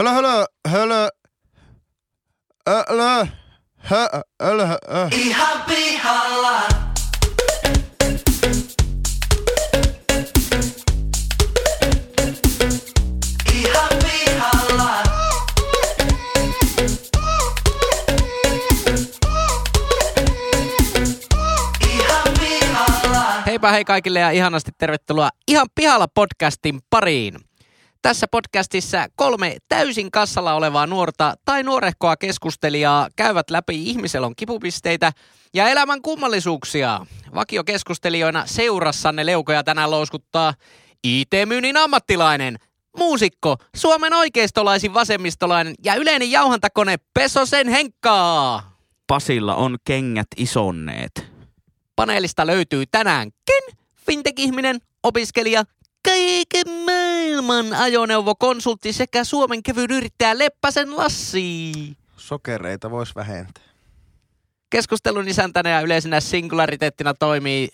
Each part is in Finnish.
Hölö, hölö, hölö. Hölö, hölö, hölö, hölö. Ihan pihalla. Ihan pihalla. Ihan pihalla. Heipä hei kaikille ja ihanasti tervetuloa Ihan pihalla podcastin pariin. Tässä podcastissa kolme täysin kassalla olevaa nuorta tai nuorehkoa keskustelijaa käyvät läpi ihmiselon kipupisteitä ja elämän kummallisuuksia. Vakiokeskustelijoina seurassanne leukoja tänään louskuttaa IT-myynnin ammattilainen, muusikko, Suomen oikeistolaisin vasemmistolainen ja yleinen jauhantakone Pesosen Henkkaa. Pasilla on kengät isonneet. Paneelista löytyy tänäänkin fintech-ihminen, opiskelija, kaiken maailman ajoneuvokonsultti sekä Suomen kevyyn yrittäjä Leppäsen Lassi. Sokereita vois vähentää. Keskustelun isäntänä ja yleisenä singulariteettina toimii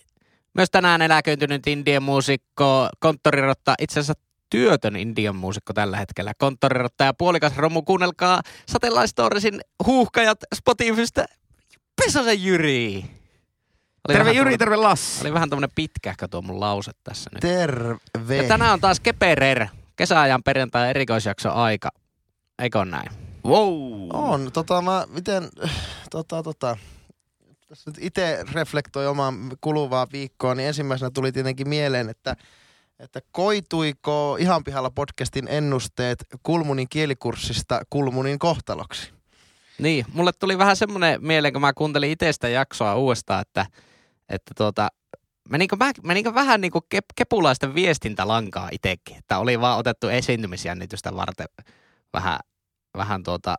myös tänään eläköintynyt indian muusikko, konttorirotta, itse asiassa työtön indian muusikko tällä hetkellä. Konttorirotta ja puolikas romu, kuunnelkaa Satellite huuhkajat Spotifysta. Pesosen Jyri. Oli Terve vähän Jyri, tommonen- terve Lassi. Oli vähän tämmönen pitkähkö tuo mun lause tässä nyt. Terve. Ja tänään on taas Keperer, kesäajan perjantai erikoisjakso aika. Eikö ole näin? Wow. On, tota mä, miten, tota, tota, tässä nyt itse reflektoi omaa kuluvaa viikkoa, niin ensimmäisenä tuli tietenkin mieleen, että, että koituiko ihan pihalla podcastin ennusteet Kulmunin kielikurssista Kulmunin kohtaloksi? Niin, mulle tuli vähän semmoinen mieleen, kun mä kuuntelin itsestä jaksoa uudestaan, että, että tuota, menikö, mä, menikö vähän niin kuin kep, kepulaisten viestintälankaa itsekin, että oli vaan otettu esiintymisjännitystä varten vähän, vähän tuota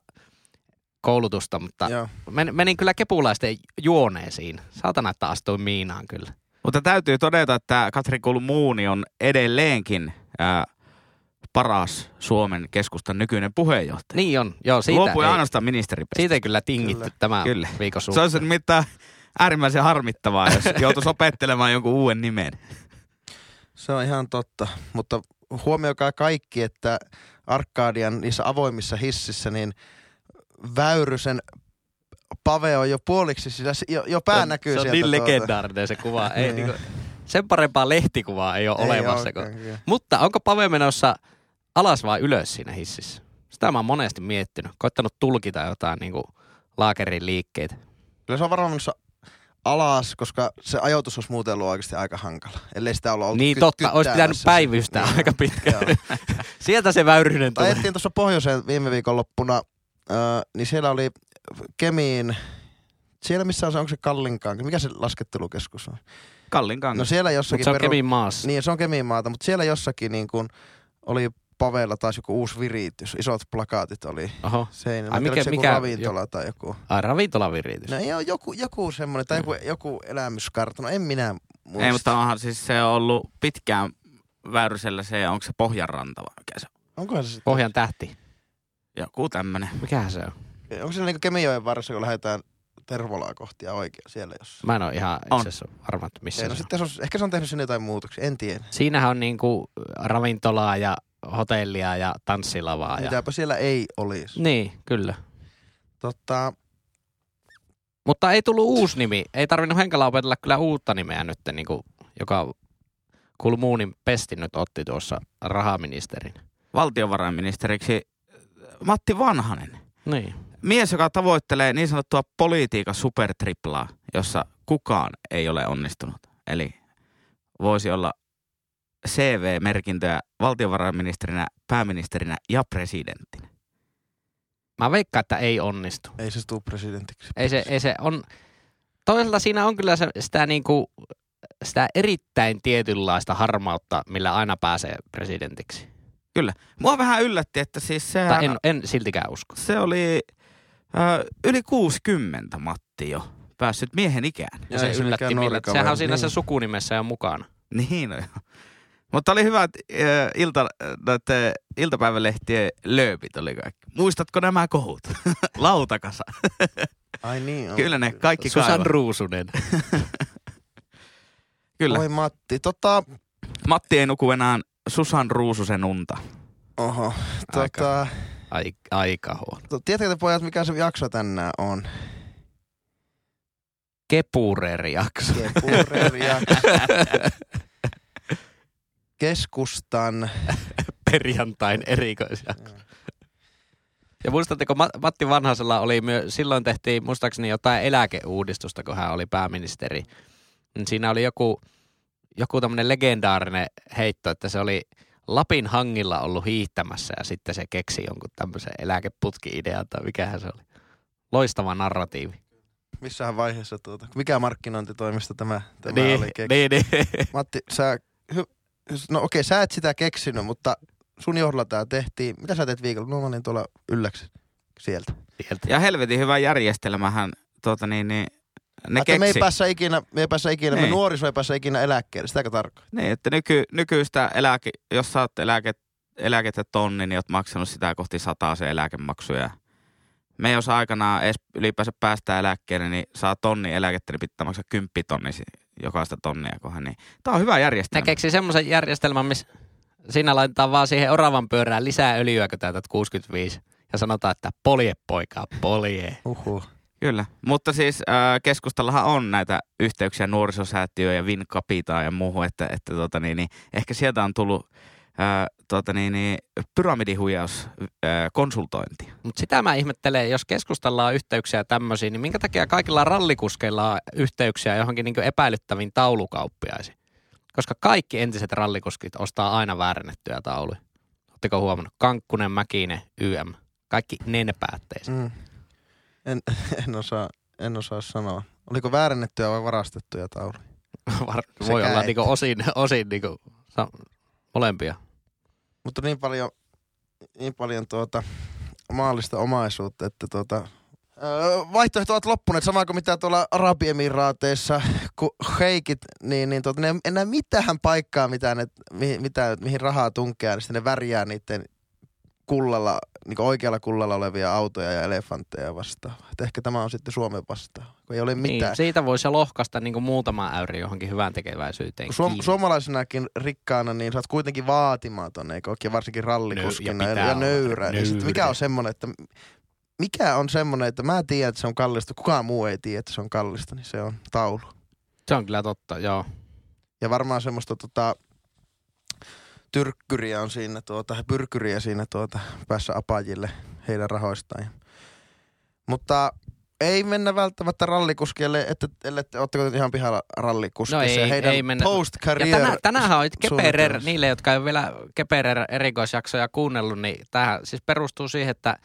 koulutusta, mutta Joo. men, menin kyllä kepulaisten juoneisiin. Saatana, että astuin miinaan kyllä. Mutta täytyy todeta, että Katri Kulmuuni on edelleenkin ää, paras Suomen keskustan nykyinen puheenjohtaja. Niin on, joo, siitä Luopui ei, ainoastaan ministeripestä. siitä ei kyllä tingitty Kyllä. tämä Kyllä. viikon Se suhteen. olisi nimittäin äärimmäisen harmittavaa, jos joutuisi opettelemaan jonkun uuden nimen. Se on ihan totta, mutta huomioikaa kaikki, että Arkadian niissä avoimissa hississä, niin Väyrysen Pave on jo puoliksi, sillä se- jo, jo pää näkyy se on sieltä. niin tuolta. legendaarinen se kuva. Ei, Niin. niinku, sen parempaa lehtikuvaa ei ole Ei olemassa. Kun... kyllä. Mutta onko Pave menossa alas vai ylös siinä hississä? Sitä mä oon monesti miettinyt. Koittanut tulkita jotain niinku laakerin liikkeitä. Kyllä se on varmaan menossa alas, koska se ajoitus olisi muuten ollut oikeasti aika hankala. Ellei sitä olla oltu Niin ky- totta, olisi pitänyt päivystää Niin. aika pitkään. Joo. Sieltä se väyrynen Tai tuli. ettiin tuossa pohjoiseen viime viikonloppuna, öö, niin siellä oli Kemiin, siellä missä on se, onko se Kallinkaan, mikä se laskettelukeskus on? Kallin kangas. No siellä Mutta jossakin se on peru- Kemin maassa. Niin, se on Kemin maata, mutta siellä jossakin niin kuin oli Pavella taas joku uusi viritys. Isot plakaatit oli Oho. seinällä. Ai mikä- mikä- joku ravintola tai joku. Ai ravintolaviritys. No ei ole joku, joku semmoinen, tai joku, joku elämyskartano. En minä muista. Ei, mutta onhan siis se ollut pitkään Väyrysellä se, onko se Pohjanranta vai mikä se on? Onkohan se sitten? Pohjan tähti. Joku tämmönen. Mikähän se on? Onko se niin Kemijoen varressa, kun lähdetään Tervolaa kohti ja oikein siellä jossain? Mä en ole ihan On. itse asiassa varma, että missä Ei, no se on. sitten se on, ehkä se on tehnyt sinne jotain muutoksia, en tiedä. Siinähän on niinku ravintolaa ja hotellia ja tanssilavaa. Ja... Mitäpä siellä ei olisi. Niin, kyllä. Tota, Mutta ei tullut uusi nimi. Ei tarvinnut Henkala opetella kyllä uutta nimeä nyt, niin kuin, joka Kulmuunin pesti nyt otti tuossa rahaministerin. Valtiovarainministeriksi Matti Vanhanen. Niin. Mies, joka tavoittelee niin sanottua politiikan supertriplaa, jossa kukaan ei ole onnistunut. Eli voisi olla CV-merkintöjä valtiovarainministerinä, pääministerinä ja presidenttinä. Mä veikkaan, että ei onnistu. ei se tuu presidentiksi. Ei se, ei se on... Toisaalta siinä on kyllä se, sitä, niinku, sitä erittäin tietynlaista harmautta, millä aina pääsee presidentiksi. Mua vähän yllätti, että siis se, Tai en, en siltikään usko. se oli äh, yli 60 Matti jo päässyt miehen ikään. Ja se se yllätti millä. Sehän on siinä se niin. sukunimessä jo mukana. Niin on jo. Mutta oli hyvät äh, ilta, noite, iltapäivälehtien lööpit oli kaikki. Muistatko nämä kohut? Lautakasa. Ai niin on. Kyllä ne kaikki Susan. Ruusunen. Kyllä. Oi Matti, tota, Matti ei nuku enää Susan Ruususen unta. oho, Aika. tota, Ai, aika huono. To- Tiedätkö te pojat, mikä se jakso tänään on? Kepurer-jakso. Kepureria. Keskustan. Perjantain erikoisjakso. Ja muistatteko, Ma- Matti Vanhasella oli myös, silloin tehtiin muistaakseni jotain eläkeuudistusta, kun hän oli pääministeri. Siinä oli joku, joku tämmöinen legendaarinen heitto, että se oli Lapin hangilla ollut hiihtämässä ja sitten se keksi jonkun tämmöisen eläkeputki-idean tai mikähän se oli. Loistava narratiivi. Missähän vaiheessa tuota? Mikä markkinointitoimisto tämä, tämä niin, oli keksi? niin, niin. Matti, sä, hy, no okei, sä et sitä keksinyt, mutta sun johdolla tämä tehtiin. Mitä sä teet viikolla? No mä olin tuolla ylläksi sieltä. Sieltä. Ja helvetin hyvä järjestelmähän tuota niin, niin ne että me ei keksi. päässä ikinä, me ei päässä ikinä, me Niin. nuoriso ei päässä ikinä eläkkeelle. Sitäkö tarkoittaa? Niin, että nyky, nykyistä eläke, jos sä oot eläke, eläkettä tonni, niin oot maksanut sitä kohti sataa se eläkemaksuja. Me jos aikanaan edes ylipäänsä päästään eläkkeelle, niin saa tonni eläkettä, niin pitää maksaa kymppitonni jokaista tonnia kohan. Niin. Tää on hyvä Ne järjestelmä. keksi semmoisen järjestelmän, missä siinä laitetaan vaan siihen oravan pyörään lisää öljyä, kun täytät 65. Ja sanotaan, että polje poika, polje. Uhuh. Kyllä, mutta siis äh, keskustallahan on näitä yhteyksiä nuorisosäätiöön ja Vincapitaan ja muuhun, että, että tota niin, niin, ehkä sieltä on tullut tota niin, niin, pyramidihuijaus äh, konsultointia. Mutta sitä mä ihmettelen, jos keskustalla on yhteyksiä tämmöisiin, niin minkä takia kaikilla rallikuskeilla on yhteyksiä johonkin niin epäilyttäviin taulukauppiaisiin? Koska kaikki entiset rallikuskit ostaa aina väärennettyjä tauluja. Oletteko huomannut? Kankkunen, Mäkinen, YM. Kaikki nenäpäätteiset. Mm. En, en, osaa, en osaa sanoa. Oliko väärennettyjä vai varastettuja tauluja? Var- Sekä Voi olla että. niinku osin, osin niinku, sa- molempia. Mutta niin paljon, niin paljon tuota, maallista omaisuutta, että tuota, öö, vaihtoehto ovat loppuneet, sama kuin mitä tuolla Arabiemiraateissa, kun heikit, niin, niin tuota, ne enää mitään paikkaa, mitä ne, mihin, mitä, mihin rahaa tunkea, niin sitten ne värjää niiden kullalla, niin oikealla kullalla olevia autoja ja elefantteja vastaan. Et ehkä tämä on sitten Suomen vastaan, kun ei ole mitään. Niin, siitä voisi lohkaista niinku muutama äyri johonkin hyvään tekeväisyyteen. Suom- suomalaisenakin rikkaana, niin sä oot kuitenkin vaatimaton, eikö oikein varsinkin rallikuskina Nö- ja ja, ja olla nöyrä. Ja sit mikä on semmonen, että mikä on semmonen, että mä tiedän, että se on kallista, kukaan muu ei tiedä, että se on kallista, niin se on taulu. Se on kyllä totta, joo. Ja varmaan semmoista tota, tyrkkyriä on siinä, tuota, pyrkyriä siinä tuota, päässä apajille heidän rahoistaan. Mutta ei mennä välttämättä rallikuskille, että ellette, ootteko te ihan pihalla rallikuskissa No ei- ja heidän ei mennä. post Ja tänään, tänäänhän on Keperer, niille, jotka ei ole vielä Keperer erikoisjaksoja kuunnellut, niin tämähän siis perustuu siihen, että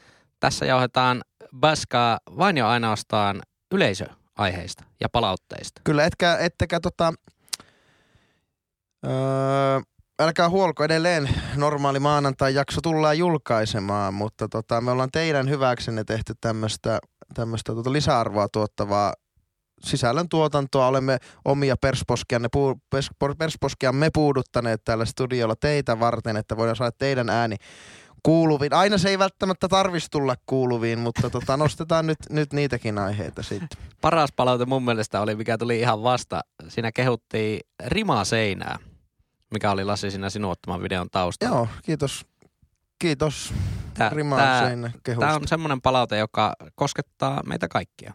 tässä jauhetaan baskaa vain jo ainoastaan yleisöaiheista ja palautteista. Kyllä, etkä, ettekä tota, öö, älkää huolko edelleen normaali maanantai-jakso tullaan julkaisemaan, mutta tota, me ollaan teidän hyväksenne tehty tämmöistä tota lisäarvoa tuottavaa sisällön tuotantoa. Olemme omia persposkianne, puu, pers, puuduttaneet täällä studiolla teitä varten, että voidaan saada teidän ääni kuuluviin. Aina se ei välttämättä tarvitsisi tulla kuuluviin, mutta tota, nostetaan nyt, nyt niitäkin aiheita sitten. Paras palaute mun mielestä oli, mikä tuli ihan vasta. Siinä kehuttiin rimaa seinää, mikä oli Lassi siinä sinun ottaman videon taustalla. Joo, kiitos. Kiitos seinä kehusta. tää on semmoinen palaute, joka koskettaa meitä kaikkia.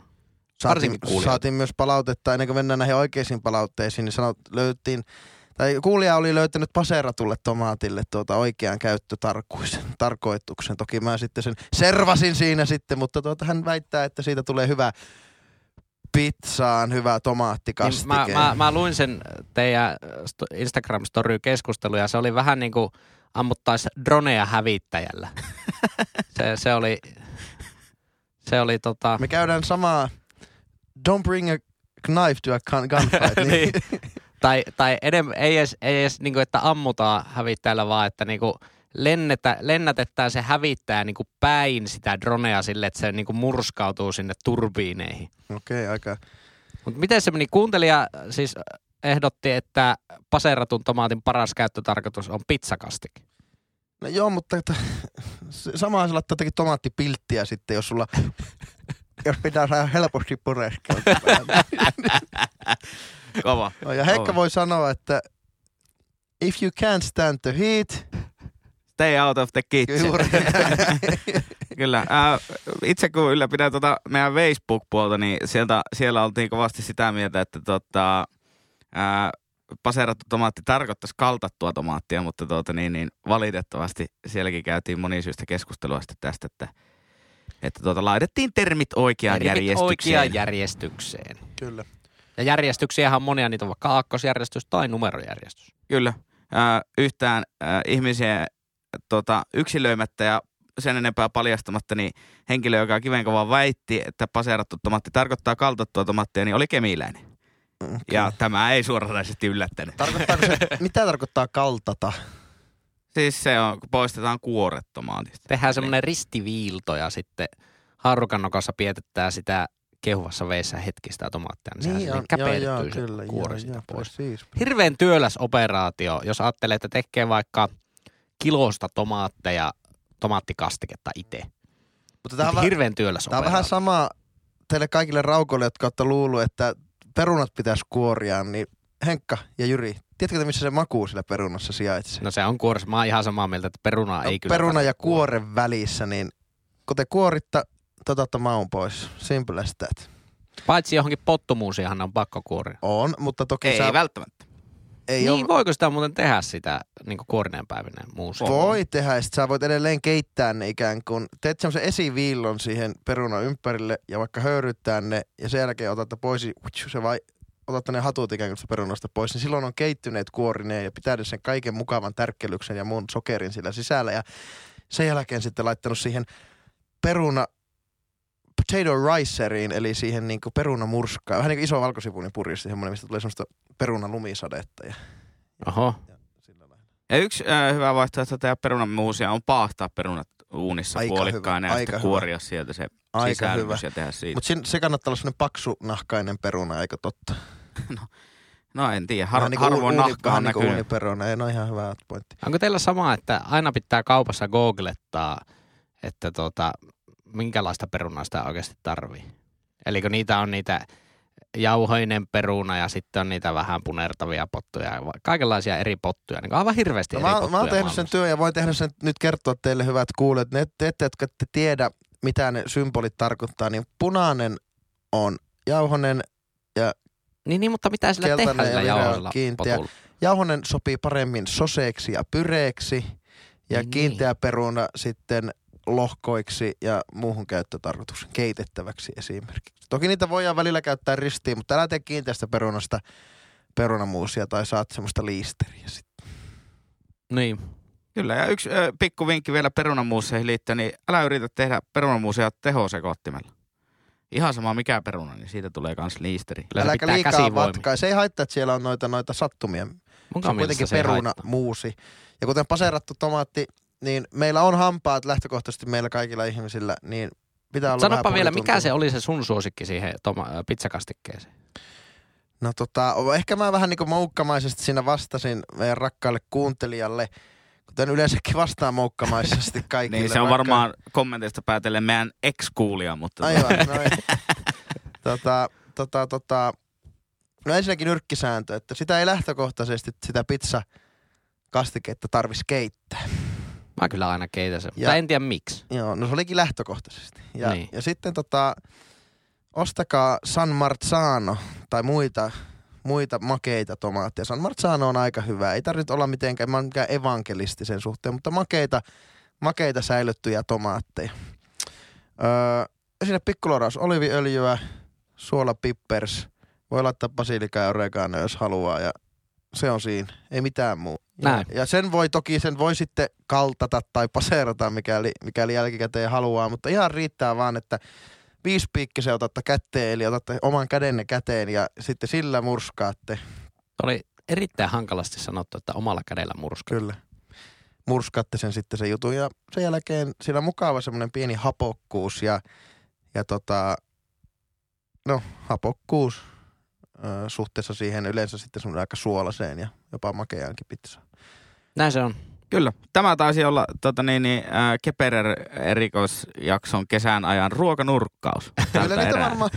saatiin, saatiin myös palautetta, ennen kuin mennään näihin oikeisiin palautteisiin, niin sanot, löyttiin, tai kuulija oli löytänyt paseratulle tomaatille tuota oikean käyttötarkoituksen. Tarkoituksen. Toki mä sitten sen servasin siinä sitten, mutta tuota, hän väittää, että siitä tulee hyvä pizzaan, hyvä Niin tomaattikastike. mä, mä, mä luin sen teidän sto- Instagram-story-keskustelu ja se oli vähän niin kuin ammuttaisi droneja hävittäjällä. se, se oli, se oli tota, Me käydään samaa Don't bring a knife to a gun- gunfight. niin. tai, tai enem, ei edes, ei edes niin kuin, että ammutaan hävittäjällä, vaan että niin kuin lennetä, lennätetään se hävittäjä niin kuin päin sitä dronea sille, että se niin kuin murskautuu sinne turbiineihin. Okei, okay, aika Mutta miten se meni? Kuuntelija siis ehdotti, että paseratun tomaatin paras käyttötarkoitus on pizzakastike. No joo, mutta että, se laittaa jotenkin tomaattipilttiä sitten, jos sulla jos pitää saada helposti pureskella. Kova. no, ja Heikka Kova. voi sanoa, että if you can't stand the heat, stay out of the kitchen. Juuri Kyllä. Ää, itse kun ylläpidän tuota meidän Facebook-puolta, niin sieltä, siellä oltiin kovasti sitä mieltä, että tota, ää, paseerattu tomaatti tarkoittaisi kaltattua tomaattia, mutta tuota, niin, niin, valitettavasti sielläkin käytiin monisyystä keskustelua sitten tästä, että, että tuota, laitettiin termit oikeaan Termit järjestykseen. oikeaan järjestykseen. Kyllä. Ja järjestyksiähän on monia, niitä on vaikka aakkosjärjestys tai numerojärjestys. Kyllä. Ää, yhtään ää, ihmisiä tota, yksilöimättä ja sen enempää paljastamatta, niin henkilö, joka kivenkova väitti, että paseerattu tomaatti tarkoittaa kaltattua tomaattia, niin oli kemiläinen. Okay. Ja tämä ei suoranaisesti yllättänyt. Tarkoittaako se, mitä tarkoittaa kaltata? Siis se on, kun poistetaan kuoret tomaatista. Tehdään semmoinen ristiviilto ja sitten haarukan nokassa pietetään sitä kehuvassa veessä hetki sitä tomaattia, niin, sehän sinne käpertyy se kuori siitä pois. Siis. Hirveän työläs operaatio, jos ajattelee, että tekee vaikka kilosta tomaatteja, tomaattikastiketta itse. Mutta tämä on, Hirveän työläs tää on vähän sama teille kaikille raukoille, jotka olette luullut, että perunat pitäisi kuoria, niin Henkka ja Jyri, tiedätkö te, missä se maku sillä perunassa sijaitsee? No se on kuoressa. Mä oon ihan samaa mieltä, että perunaa ei kyllä. peruna ja kuoren välissä, niin kun te kuoritta, te otatte maun pois. Simple as that. Paitsi johonkin pottumuusiahan on pakko kuoria. On, mutta toki Ei, sä, ei välttämättä. Ei niin, ole, voiko sitä muuten tehdä sitä niin kuorineen päivinen muusi? voi tehdä, ja sit sä voit edelleen keittää ne ikään kuin, teet semmoisen esiviillon siihen perunan ympärille ja vaikka höyryttää ne ja sen jälkeen otatte pois, se vai otatte ne hatut ikään kuin perunasta pois, niin silloin on keittyneet kuorineen ja pitänyt sen kaiken mukavan tärkkelyksen ja muun sokerin sillä sisällä ja sen jälkeen sitten laittanut siihen peruna potato riceriin, eli siihen niin perunamurskaan, vähän niin kuin iso valkosipunin puristi, semmoinen, mistä tulee semmoista perunalumisadetta ja, Oho. ja. Ja yksi äh, hyvä vaihtoehto tehdä perunamuusia on paahtaa perunat uunissa Aika puolikkaana hyvä, ja aika sitten hyvä. kuoria sieltä se Aika sisälmys hyvä. ja tehdä siitä. Mutta se kannattaa olla semmoinen paksunahkainen peruna, eikö totta? no en tiedä, Har, niinku harvoin uuni- niinku näkyy. uuniperuna, ei no ihan hyvä pointti. Onko teillä sama, että aina pitää kaupassa googlettaa, että tota, minkälaista perunaa sitä oikeasti tarvii? Eli kun niitä on niitä jauhoinen peruna ja sitten on niitä vähän punertavia pottuja ja kaikenlaisia eri pottuja. Niin aivan hirveästi No, eri mä, pottuja mä oon tehnyt sen työn ja voin tehdä sen nyt kertoa teille hyvät kuulijat. Ne te, te, jotka ette tiedä, mitä ne symbolit tarkoittaa, niin punainen on jauhonen. Niin, niin, mutta mitä sillä tehdään ja sillä vihreä jauhoisella kiinteä. potulla? Jauhonen sopii paremmin soseeksi ja pyreeksi ja Niin. kiinteä peruna sitten lohkoiksi ja muuhun käyttötarkoituksen keitettäväksi esimerkiksi. Toki niitä voidaan välillä käyttää ristiin, mutta älä tee kiinteästä perunasta perunamuusia tai saat semmoista liisteriä sitten. Niin. Kyllä, ja yksi ö, pikku vinkki vielä perunamuuseihin liittyen, niin älä yritä tehdä perunamuusia tehosekoottimella. Ihan sama mikä peruna, niin siitä tulee kans liisteri. Kyllä se Äläkä pitää liikaa vatkaa. Se ei haittaa, että siellä on noita, noita sattumia. Mun Se on kuitenkin se ei peruna, haittaa. muusi. Ja kuten paserattu tomaatti, niin meillä on hampaat lähtökohtaisesti meillä kaikilla ihmisillä, niin pitää olla Sanopa vielä, mikä se oli se sun suosikki siihen toma- pizzakastikkeeseen? No tota, ehkä mä vähän niin kuin moukkamaisesti siinä vastasin meidän rakkaalle kuuntelijalle, kuten yleensäkin vastaan moukkamaisesti kaikille. Niin se on varmaan kommenteista päätellen meidän ex-kuulija, mutta Aivan, noin. tota, tota, tota, no ensinnäkin nyrkkisääntö, että sitä ei lähtökohtaisesti sitä pizza kastiketta tarvitsisi keittää. Mä kyllä aina keitän sen, mutta en tiedä miksi. Joo, no se olikin lähtökohtaisesti. Ja, Niin. ja sitten tota, ostakaa San Marzano tai muita, muita makeita tomaatteja. San Marzano on aika hyvä. Ei tarvitse olla mitenkään, mä mikään evankelisti sen suhteen, mutta makeita, makeita säilyttyjä tomaatteja. Öö, sinne pikkuloraus oliviöljyä, suola, pippers. Voi laittaa basilikaa ja oregano, jos haluaa. Ja se on siinä. Ei mitään muu. Ja, Näin. ja sen voi toki, sen voi sitten kaltata tai paseerata, mikäli, mikäli jälkikäteen haluaa, mutta ihan riittää vaan, että viisipiikkisen otatte käteen, eli otatte oman kädenne käteen ja sitten sillä murskaatte. Oli erittäin hankalasti sanottu, että omalla kädellä murskaa. Kyllä. Murskaatte sen sitten sen jutun ja sen jälkeen siinä on mukava semmoinen pieni hapokkuus ja, ja tota, no hapokkuus ö, suhteessa siihen yleensä sitten semmoinen aika suolaseen ja jopa makeaankin pizzaan. Näin se on. Kyllä. Tämä taisi olla tota, niin, niin, äh, Keperer erikoisjakson kesän ajan ruokanurkkaus. Kyllä niitä varmaan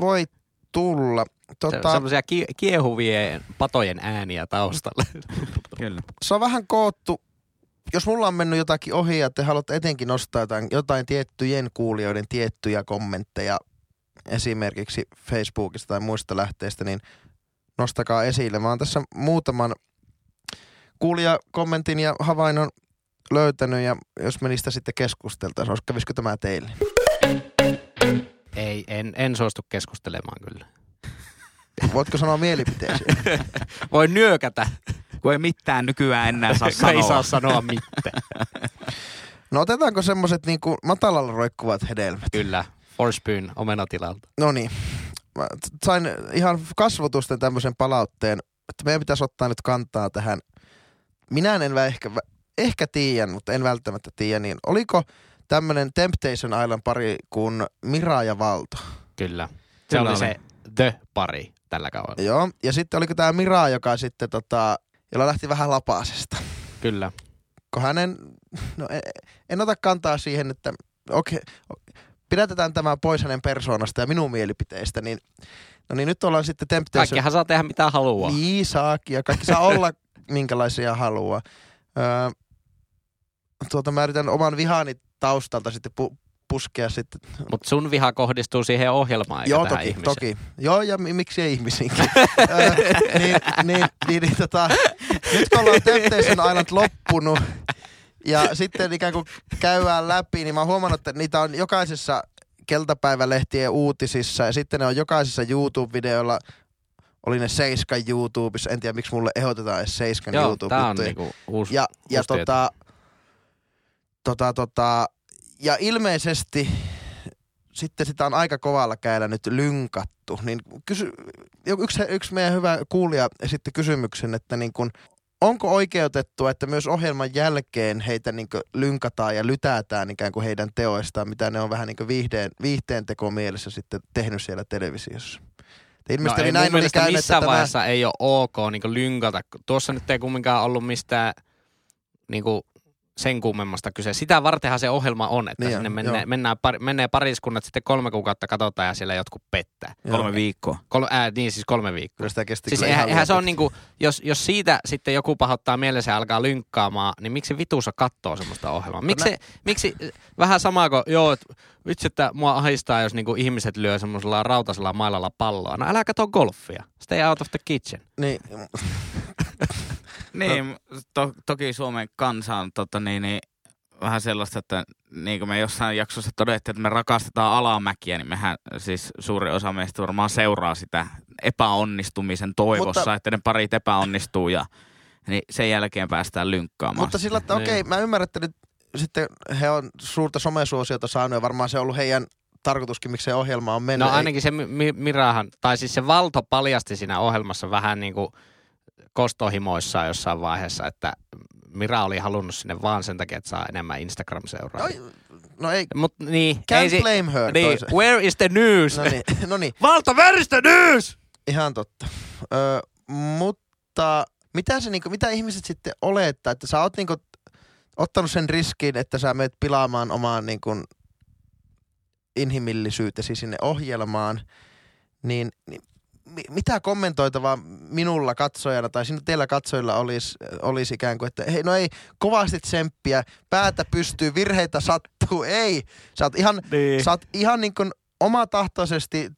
voi tulla. Tota... Tota, Semmoisia ki- kiehuvien patojen ääniä taustalla. Kyllä. se on vähän koottu jos mulla on mennyt jotakin ohi ja te haluatte etenkin nostaa jotain, jotain tiettyjen kuulijoiden tiettyjä kommentteja esimerkiksi Facebookista tai muista lähteistä, niin nostakaa esille. Mä oon tässä muutaman kuulijakommentin ja havainnon löytänyt ja jos me niistä sitten keskusteltaisiin, olisi kävisikö tämä teille? Ei, en, en suostu keskustelemaan kyllä. Voitko sanoa mielipiteesi? Voi nyökätä, Kun ei mitään nykyään enää saa sanoa. ei saa sanoa mitään. No otetaanko semmoset niinku matalalla roikkuvat hedelmät? Kyllä, Forspoon omenatilalta. No niin. Sain ihan kasvotusten tämmöisen palautteen, että meidän pitäisi ottaa nyt kantaa tähän. Minä en ehkä, ehkä tiedän, mutta en välttämättä tiedä, niin oliko tämmöinen Temptation Island pari kuin Mira ja Valto? Kyllä. Se Kyllä oli, oli. se The-pari tällä kaudella. Joo, ja sitten oliko tämä Mira, joka sitten tota, jolla lähti vähän lapasesta. Kyllä. Kun hänen, no en, en ota kantaa siihen, että okei, pidätetään tämä pois hänen persoonasta ja minun mielipiteistä, niin no niin nyt ollaan sitten Temptation... Kaikkihan saa tehdä mitä haluaa. Niin saakin, ja kaikki saa olla minkälaisia haluaa. Öö, tuota, mä yritän oman vihani taustalta sitten pu- puskea sitten. Mutta sun viha kohdistuu siihen ohjelmaan eikä Joo, toki, ihmiseen. toki. Joo, ja mi- miksi ei ihmisiinkin. öö, niin, niin, niin, niin tota, nyt kun ollaan Temptation Island loppunut, ja sitten ikään kuin käydään läpi, niin mä oon huomannut, että niitä on jokaisessa keltapäivälehtien uutisissa, ja sitten ne on jokaisessa YouTube-videolla, oli ne Seiskan YouTubessa, en tiedä miksi mulle ehdotetaan edes Seiskan Joo, youtube tää on niinku uusi, ja, ja uusi tieto. tota, tota, tota, ja ilmeisesti sitten sitä on aika kovalla käydä nyt lynkattu. Niin kysy, yksi, yksi meidän hyvä kuulija esitti kysymyksen, että niin kun, onko oikeutettu, että myös ohjelman jälkeen heitä niin lynkataan ja lytätään ikään kuin heidän teoistaan, mitä ne on vähän niin viihteen, viihteen tekomielessä sitten tehnyt siellä televisiossa. No ilmeisesti ei oli mun näin oli mielestä käynyt, missään tämä, vaiheessa ei ole ok niin lynkata. Tuossa nyt ei kumminkaan ollut mistään niin sen kummemmasta kyse. Sitä vartenhan se ohjelma on, että Niin on, sinne mennään, joo. mennään par, menee pariskunnat sitten kolme kuukautta katsotaan ja siellä jotkut pettää. Kolme viikkoa. Kol, ää, niin siis kolme viikkoa. Kyllä sitä kesti Siis kyllä eihän, ihan eihän se on niinku, jos, jos siitä sitten joku pahoittaa mielensä ja alkaa lynkkaamaan, niin miksi vitussa kattoo semmoista ohjelmaa? Miksi, mä- miksi vähän samaa kuin, joo, et, vitsi, että mua ahistaa, jos niinku ihmiset lyö semmoisella rautasella mailalla palloa. No älä katso golfia. Stay out of the kitchen. Niin, Niin, to, toki Suomen kansa on tota, niin, niin, vähän sellaista, että niin kuin me jossain jaksossa todettiin, että me rakastetaan alamäkiä, niin mehän siis suuri osa meistä varmaan seuraa sitä epäonnistumisen toivossa, Mutta- että ne parit epäonnistuu ja niin sen jälkeen päästään lynkkaamaan. Mutta sillä, että Niin. okei, mä ymmärrän, että nyt sitten he on suurta somesuosiota saanut ja varmaan se on ollut heidän tarkoituskin, miksi se ohjelma on mennyt. No ainakin se Mi- Mi- Mirahan, tai siis se Valto paljasti siinä ohjelmassa vähän niin kuin kostohimoissaan jossain vaiheessa, että Mira oli halunnut sinne vaan sen takia, että saa enemmän Instagram-seuraajia. no, no ei, Mutta niin, can't ei si- blame her. niin, toisen. where is the news? No niin, no niin, Valto, where is the news? ihan totta. Ö, mutta mitä, se, niinku, mitä ihmiset sitten olettaa, että sä oot niinku, ottanut sen riskin, että sä menet pilaamaan omaan niinku, inhimillisyytesi sinne ohjelmaan, niin, niin mitä kommentoitavaa minulla katsojana tai sinun teillä katsojilla olisi, olisi ikään kuin, että hei, no ei, kovasti tsemppiä, päätä pystyy, virheitä sattuu, ei. Sä oot ihan, Niin. sä oot ihan niin kuin omatahtoisesti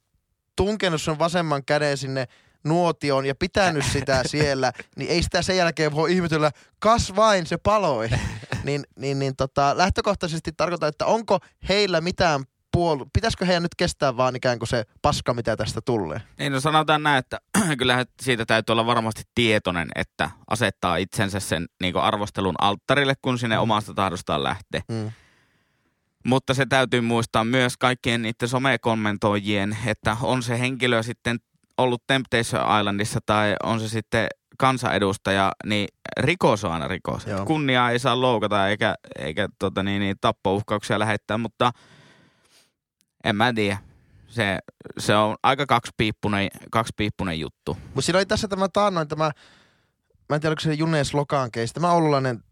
tunkenut sun vasemman käden sinne nuotioon ja pitänyt sitä siellä, niin ei sitä sen jälkeen voi ihmetellä, kas vain se paloi. niin, niin, niin tota, lähtökohtaisesti tarkoitan, että onko heillä mitään puolu... Pitäisikö heidän nyt kestää vaan ikään kuin se paska, mitä tästä tulee? Niin, no sanotaan näin, että kyllähän siitä täytyy olla varmasti tietoinen, että asettaa itsensä sen niin arvostelun alttarille, kun sinne omasta tahdostaan lähtee. Mm. Mutta se täytyy muistaa myös kaikkien niiden somekommentoijien, että on se henkilö sitten ollut Temptation Islandissa tai on se sitten kansanedustaja, niin rikos on aina rikos. Kunniaa ei saa loukata eikä, eikä tota niin, niin, tappouhkauksia lähettää, mutta mä tiedä. Se, se on aika kaksipiippunen, kaksipiippunen juttu. Mutta siinä oli tässä tämä taannoin tämä, mä en tiedä oliko se Junes Lokaan keissi, tämä oululainen,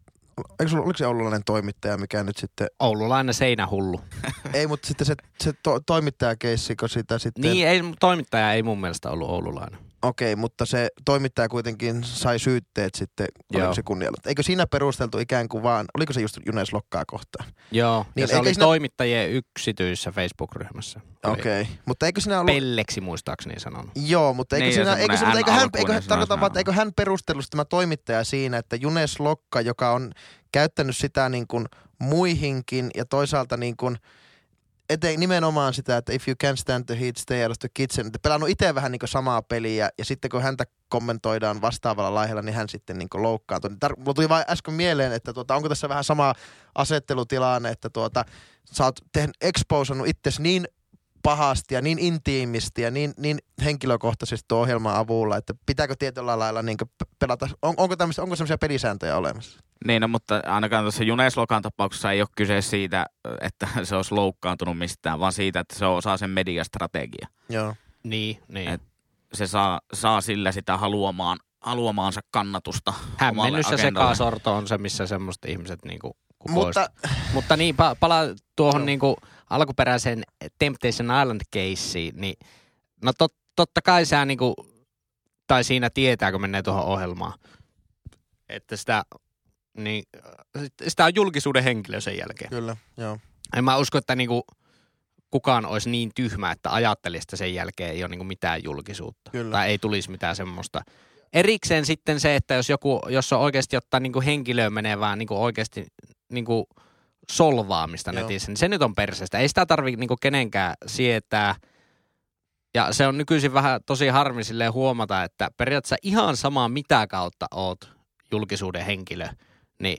eikö oliko se oululainen toimittaja, mikä nyt sitten, Oululainen seinähullu. ei mutta sitten se, se to, toimittajakeissi, kun sitä sitten... Niin, ei, toimittaja ei mun mielestä ollut oululainen. Okei, mutta se toimittaja kuitenkin sai syytteet sitten, Joo. oliko se kunnialla. Eikö siinä perusteltu ikään kuin vaan, oliko se just Junes Lokkaa kohtaan? Joo, Niin, ja se oli siinä- toimittajien yksityisessä Facebook-ryhmässä. Okei, mutta eikö siinä ollut... Pelleksi muistaakseni sanonut. Joo, mutta eikö, Niin, siinä, ja eikö, mutta eikö, hän, eikö, tarkoitan vaan, eikö hän perustellut tämä toimittaja siinä, että Junes Lokka, joka on käyttänyt sitä niin kuin muihinkin ja toisaalta niin kuin eteen, nimenomaan sitä, että if you can stand the heat, stay out of the kitchen. Että pelannut itse vähän niin samaa peliä ja sitten kun häntä kommentoidaan vastaavalla laihella, niin hän sitten niin kuin loukkaantui. Niin Tar- mulla tuli vain äsken mieleen, että tuota, onko tässä vähän sama asettelutilanne, että tuota, sä oot tehnyt, exposannut itsesi niin pahasti ja niin intiimisti ja niin, niin henkilökohtaisesti tuon ohjelman avulla, että pitääkö tietyllä lailla niin pelata, on, onko, onko semmoisia pelisääntöjä olemassa? Niin, no, mutta ainakaan tuossa Junes Lokan tapauksessa ei ole kyse siitä, että se olisi loukkaantunut mistään, vaan siitä, että se on osa sen mediastrategia. Joo. Niin, niin. Et- Se saa, saa sillä sitä haluamaan, haluamaansa kannatusta Hämmennys ja sekasorto on se, missä semmoiset ihmiset niinku Mutta. Mutta niin, pa- palaa tuohon niinku alkuperäiseen Temptation Island-keissiin, niin no tot, totta kai sä niinku, tai siinä tietää, kun menee tuohon ohjelmaan, että sitä, niin, sitä on julkisuuden henkilö sen jälkeen. kyllä, joo. En mä usko, että niinku kukaan olisi niin tyhmä, että ajattelisi, että sen jälkeen ei ole niinku mitään julkisuutta. Kyllä. Tai ei tulisi mitään semmoista. Erikseen sitten se, että jos joku, jos on oikeasti ottaa niinku henkilöön menevää niinku oikeasti niinku solvaamista Joo. netissä, niin se nyt on perseestä. Ei sitä tarvitse niinku kenenkään sietää. Ja se on nykyisin vähän tosi harmi huomata, että periaatteessa ihan sama mitä kautta oot julkisuuden henkilö, niin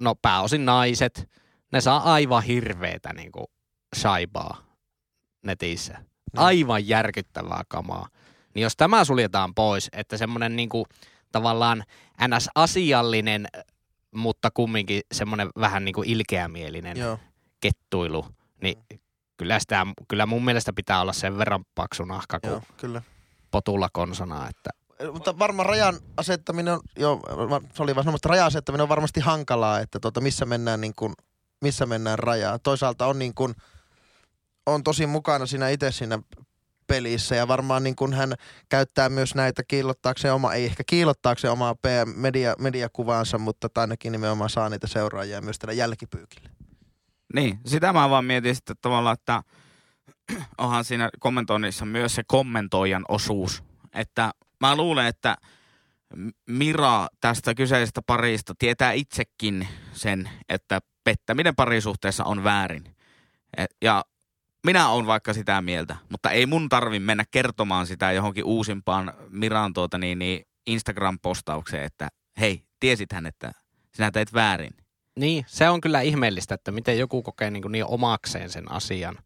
no pääosin naiset, ne saa aivan hirveetä niinku saibaa netissä. Aivan järkyttävää kamaa. Niin jos tämä suljetaan pois, että semmoinen niinku tavallaan ns-asiallinen, mutta kumminkin semmoinen vähän niinku ilkeämielinen Joo. kettuilu, niin kyllä, sitä, kyllä mun mielestä pitää olla sen verran paksu nahka kuin Joo, kyllä. potulla konsana, että Mutta varmaan rajan asettaminen on, joo, se oli vaan semmoista rajan asettaminen on varmasti hankalaa, että tuota, missä mennään niin kuin, missä mennään rajaa. Toisaalta on niin kuin, on tosi mukana siinä itse siinä pelissä ja varmaan niin kuin hän käyttää myös näitä kiillottaakseen oma, ei ehkä kiillottaakseen omaa media, mediakuvaansa, mutta ainakin nimenomaan saa niitä seuraajia myös tällä jälkipyykillä. Niin, sitä mä vaan mietin sitten tavallaan, että onhan siinä kommentoinnissa myös se kommentoijan osuus. Että mä luulen, että Mira tästä kyseisestä parista tietää itsekin sen, että pettäminen parisuhteessa on väärin. Et- Ja minä olen vaikka sitä mieltä, mutta ei mun tarvi mennä kertomaan sitä johonkin uusimpaan Miran tuota niin, niin Instagram-postaukseen, että hei, tiesithän, että sinä teit väärin. niin, se on kyllä ihmeellistä, että miten joku kokee niin, niin omakseen sen asian.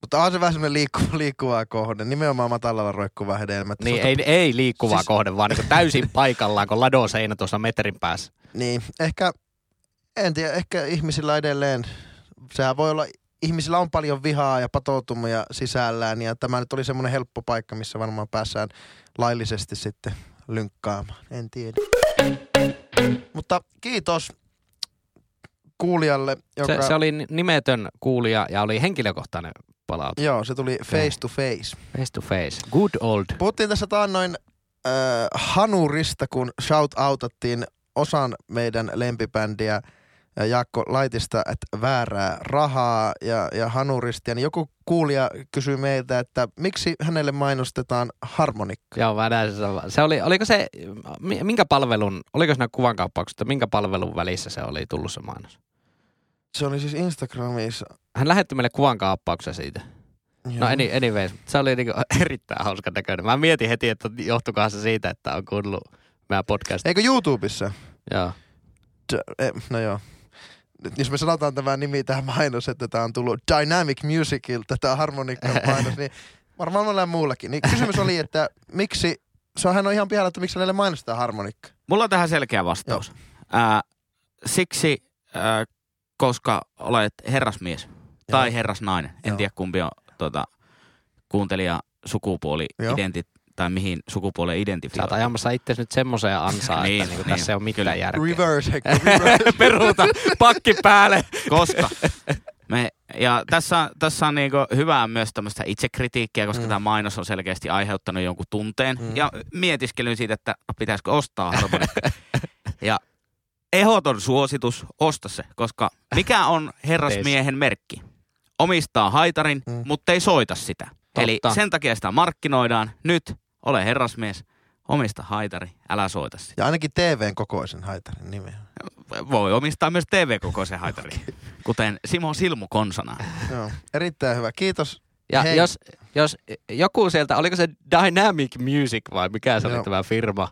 Mutta on se vähän semmoinen liikkuva, liikkuvaa kohde, nimenomaan matalalla roikkuva hedelmä. Niin ei, ei liikkuvaa Siis- kohde, vaan niin täysin paikallaan, kun ladoseinä tuossa metrin päässä. Niin, ehkä, en tiedä, ehkä ihmisillä edelleen, sehän voi olla, ihmisillä on paljon vihaa ja patoutumia sisällään ja tämä nyt oli semmoinen helppo paikka, missä varmaan päässään laillisesti sitten lynkkaamaan, en tiedä. Mutta kiitos kuulijalle, joka... Se, se oli nimetön kuulija ja oli henkilökohtainen palaute. Joo, se tuli face to face. Face to face. Good old. Puhuttiin tässä taannoin äh, Hanurista, kun shout-outattiin osan meidän lempibändiä Jaakko Laitista, että väärää rahaa ja, ja Hanurista. Ja niin joku kuulija kysyi meiltä, että miksi hänelle mainostetaan harmonikka? Joo, mä näin sen. Se oli, oliko se, mi- minkä palvelun, oliko siinä kuvankauppauksesta, minkä palvelun välissä se oli tullut se mainos? Se oli siis Instagramissa. Hän lähetti meille kuvankaappauksen siitä. No Joo. any, anyways, se oli niinku erittäin hauska näköinen. Mä mietin heti, että johtukohan se siitä, että on kuunnellut meidän podcast. Eikö YouTubessa? Joo. Eh, no joo. Nyt jos me sanotaan tämä nimi tähän mainos, että tämä on tullut Dynamic Musicilta, tämä harmonikka mainos, niin varmaan monella muullakin. Niin kysymys oli, että miksi, se on ihan pihalla, että miksi hänelle mainostetaan harmonikka. Mulla on tähän selkeä vastaus. Ää, siksi, ää, koska olet herrasmies tai herrasnainen. En Joo. tiedä kumpi on tota, kuuntelija sukupuoli Joo. identi- tai mihin sukupuoleen Sä identifioi. oot ajamassa itse nyt semmoiseen ansaan, Niin, että niinku niin, tässä ei ole mitään kyllä. järkeä. Reverse, Heikka, reverse. Peruuta, pakki päälle. Koska me Ja tässä, tässä on niinku hyvää myös tämmöistä itsekritiikkiä, koska Mm. tämä mainos on selkeästi aiheuttanut jonkun tunteen. Mm. Ja mietiskelyn siitä, että pitäisikö ostaa Harmoni. ja ehdoton suositus, osta se, koska mikä on herrasmiehen merkki? Omistaa haitarin, Mm. mutta ei soita sitä. Totta. Eli sen takia sitä markkinoidaan. Nyt ole herrasmies, omista haitari, älä soita sitä. Ja ainakin TVn kokoisen haitarin nimeä. Voi omistaa myös TV-kokoisen haitari, kuten Simo Silmu konsana. Joo, erittäin hyvä. Kiitos. Ja Hei. jos, jos joku sieltä, oliko se Dynamic Music vai mikä se oli tämä firma,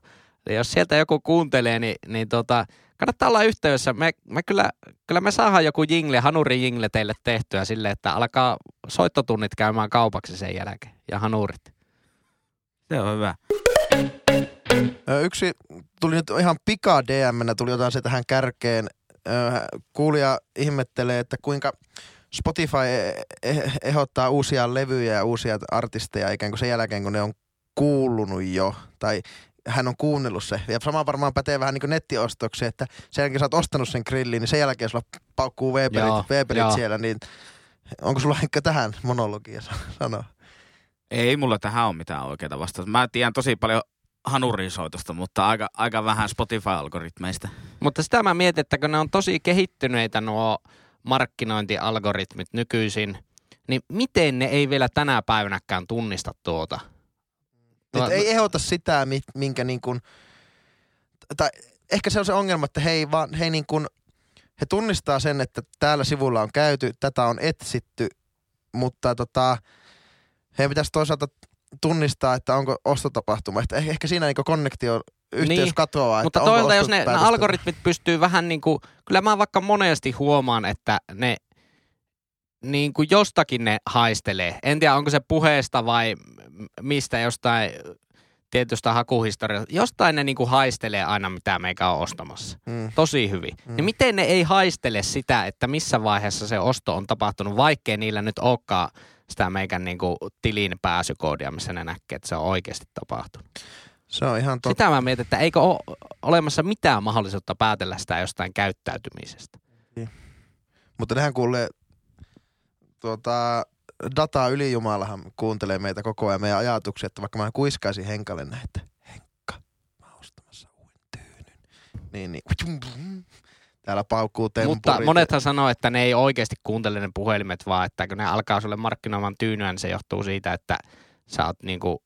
jos sieltä joku kuuntelee, niin, niin tota, kannattaa olla yhteydessä. Me, me kyllä, kyllä me saadaan joku jingle, hanuri jingle teille tehtyä sille, että alkaa soittotunnit käymään kaupaksi sen jälkeen ja hanurit. Se on hyvä. Ö, Yksi tuli nyt ihan pika dm tuli jotain se tähän kärkeen. Ö, Kuulija ihmettelee, että kuinka Spotify e- e- ehdottaa uusia levyjä ja uusia artisteja ikään kuin sen jälkeen, kun ne on kuulunut jo. Tai hän on kuunnellut se. Ja sama varmaan pätee vähän niin kuin nettiostoksi, että sen jälkeen sä oot ostanut sen grillin, niin sen jälkeen sulla paukkuu Joo, V-pelit, V-pelit joo. siellä, niin onko sulla ehkä tähän monologia sa- sanoa? Ei mulla tähän ole mitään oikeaa vastausta. Mä tiedän tosi paljon hanurisoitosta, mutta aika, aika vähän Spotify-algoritmeista. Mutta sitä mä mietin, että kun ne on tosi kehittyneitä nuo markkinointialgoritmit nykyisin, niin miten ne ei vielä tänä päivänäkään tunnista tuota? Et ei ehdota sitä, mi- minkä niin kuin, tai ehkä se on se ongelma, että he ei vaan, he ei niin kuin, he tunnistaa sen, että täällä sivulla on käyty, tätä on etsitty, mutta tota, he pitäisi toisaalta tunnistaa, että onko ostotapahtuma. Että ehkä, ehkä siinä niin konnektio yhteys Niin, katoaa. Mutta toisaalta jos ne, ne algoritmit pystyy vähän niin kuin, kyllä mä vaikka monesti huomaan, että ne niin kuin jostakin ne haistelee. En tiedä, onko se puheesta vai mistä jostain tietystä hakuhistoriasta. Jostain ne niin kuin haistelee aina, mitä meikä on ostamassa. Mm. Tosi hyvin. Mm. Niin miten ne ei haistele sitä, että missä vaiheessa se osto on tapahtunut, vaikkei niillä nyt olekaan sitä meikän niin kuin tilin pääsykoodia, missä ne näkee, että se on oikeasti tapahtunut. Se on ihan totta. Sitä mä mietin, että eikö ole olemassa mitään mahdollisuutta päätellä sitä jostain käyttäytymisestä. Mutta nehän kuulee tuota, dataa ylijumalahan kuuntelee meitä koko ajan meidän ajatuksia, että vaikka mä kuiskaisin Henkalle näin, että Henkka, mä oon ostamassa uuden tyynyn. Niin, niin. Täällä paukkuu tempurit. Mutta monethan sanoo, että ne ei oikeasti kuuntele ne puhelimet, vaan että kun ne alkaa sulle markkinoimaan tyynyä, niin se johtuu siitä, että sä oot niinku,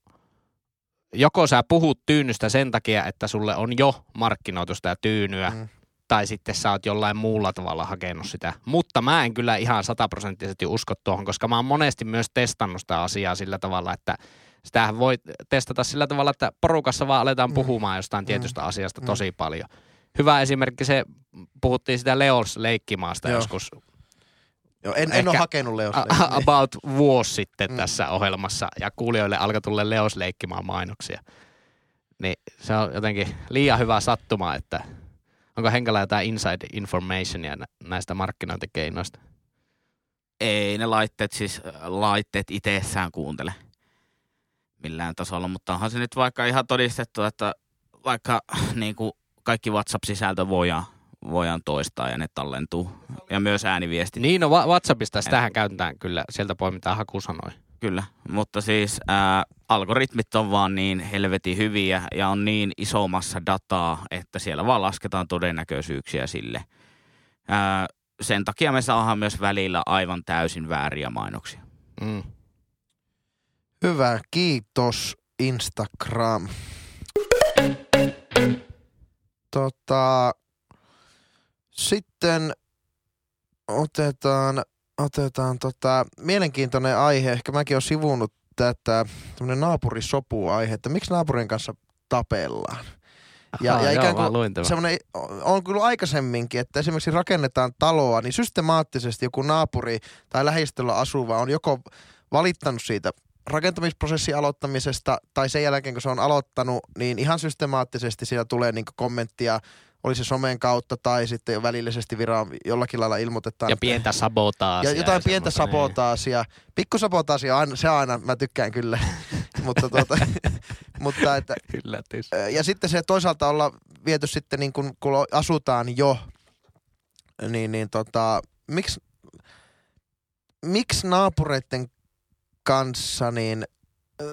joko sä puhut tyynystä sen takia, että sulle on jo markkinoitu sitä tyynyä, Mm. Tai sitten sä oot jollain muulla tavalla hakenut sitä. Mutta mä en kyllä ihan sataprosenttisesti usko tuohon, koska mä oon monesti myös testannut sitä asiaa sillä tavalla, että sitähän voi testata sillä tavalla, että porukassa vaan aletaan Mm. puhumaan jostain Mm. tietystä asiasta Mm. tosi paljon. Hyvä esimerkki se, puhuttiin sitä Leos leikkimaasta Joo. joskus Joo, en, en ole hakenut Leosta. a- about vuosi sitten Mm. tässä ohjelmassa ja kuulijoille alkoi tulla Leos leikkimaan mainoksia. Niin se on jotenkin liian hyvä sattuma, että onko Henkalla jotain inside informationia nä- näistä markkinointikeinoista? Ei ne laitteet, siis laitteet itsessään kuuntele millään tasolla, mutta onhan se nyt vaikka ihan todistettu, että vaikka niin kuin kaikki WhatsApp-sisältö voidaan, voidaan toistaa ja ne tallentuu. Ja myös ääniviestit, Niin, no WhatsAppista sitähän käytetään kyllä, sieltä poimitaan hakusanoja. Kyllä. Mutta siis ää, algoritmit on vaan niin helvetin hyviä ja on niin iso massa dataa, että siellä vaan lasketaan todennäköisyyksiä sille. Ää, sen takia me saadaan myös välillä aivan täysin vääriä mainoksia. Mm. Hyvä, kiitos Instagram. Tota, sitten otetaan, otetaan tota, mielenkiintoinen aihe. Ehkä mäkin olen sivunut tätä tämmöinen naapurisopu-aihe, että miksi naapurin kanssa tapellaan. Ja- Aha, ja joo, ikään kuin tämän. semmoinen, on kyllä aikaisemminkin, että esimerkiksi rakennetaan taloa, niin systemaattisesti joku naapuri tai lähistöllä asuva on joko valittanut siitä rakentamisprosessin aloittamisesta tai sen jälkeen, kun se on aloittanut, niin ihan systemaattisesti siellä tulee niin kommenttia, oli se somen kautta tai sitten jo välillisesti viran jollakin lailla ilmoitetaan. Ja pientä sabotaasia. ja jotain pientä semmoista, niin. sabotaasia. Pikku sabotaasia, se aina, mä tykkään kyllä. mutta, tuota, mutta että, Yllätys. ja sitten se toisaalta olla viety sitten niin kun, kun asutaan jo, niin, niin tota, miksi, miksi naapureiden kanssa, niin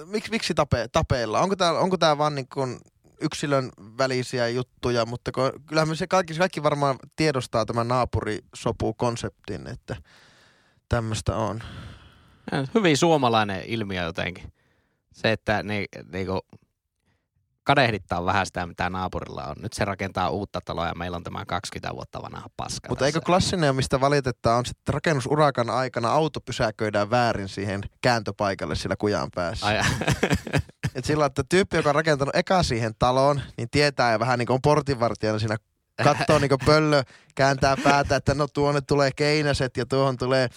miksi, miksi tape, tapeilla? Onko tämä onko tää vaan niin kuin yksilön välisiä juttuja, mutta kun, kyllähän me se kaikki, kaikki varmaan tiedostaa tämän naapurisopu-konseptin, että tämmöistä on. Hyvin suomalainen ilmiö jotenkin. Se, että ni, niinku, kadehdittaa vähän sitä, mitä naapurilla on. Nyt se rakentaa uutta taloa ja meillä on tämä 20 vuotta vanha paska. Mutta eikö klassinen, mistä valitetaan, on sitten että rakennusurakan aikana auto pysäköidään väärin siihen kääntöpaikalle sillä kujan päässä. Ai, Et sillä että tyyppi, joka on rakentanut eka siihen taloon, niin tietää ja vähän niin kuin on portinvartijana siinä katsoo niin pöllö, kääntää päätä, että no tuonne tulee keinäset ja tuohon tulee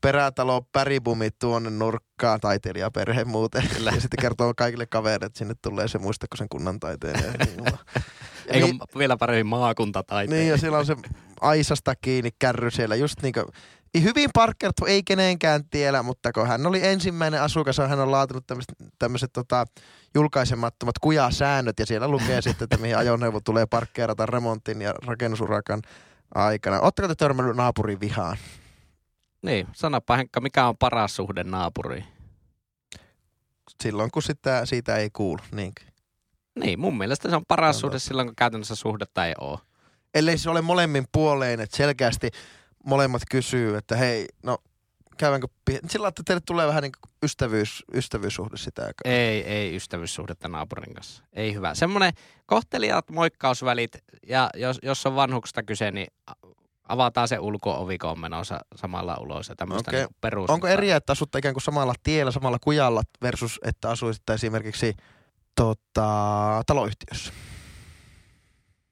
perätalo päribumit tuonne nurkkaan, taiteilijaperhe muuten. Kyllä. Ja sitten kertoo kaikille kavereille, että sinne tulee se muistako sen kunnan taiteilija. Eikö niin, vielä paremmin maakuntataiteen? niin, ja sillä on se aisasta kiinni kärry siellä, just niin kuin, hyvin parkkerattu, ei kenenkään tiellä, mutta kun hän oli ensimmäinen asukas, hän on laatinut tämmöiset tota, julkaisemattomat kujasäännöt, ja siellä lukee sitten, että mihin ajoneuvo tulee parkkeerata remontin ja rakennusurakan aikana. Oletteko te törmännyt naapurin vihaan? Niin, sanoppa Henkka, mikä on paras suhde naapuriin? Silloin, kun sitä, siitä ei kuulu. Niin. Niin, mun mielestä se on paras On suhde silloin, kun käytännössä suhdetta ei ole. Ellei se ole molemmin puoleen, että selkeästi molemmat kysyy, että hei, no käydäänkö... pi- Sillä että teille tulee vähän niin kuin ystävyys, ystävyyssuhde sitä aikaa. Ei, ei ystävyyssuhdetta naapurin kanssa. Ei hyvä. Semmoinen kohteliaat moikkausvälit, ja jos, jos on vanhuksesta kyse, niin avataan se ulko-ovi, kun on menossa samalla ulos. Ja tämmöistä Okei. niin perus. Onko eri, että asutte ikään kuin samalla tiellä, samalla kujalla versus, että asuisitte esimerkiksi tota, taloyhtiössä?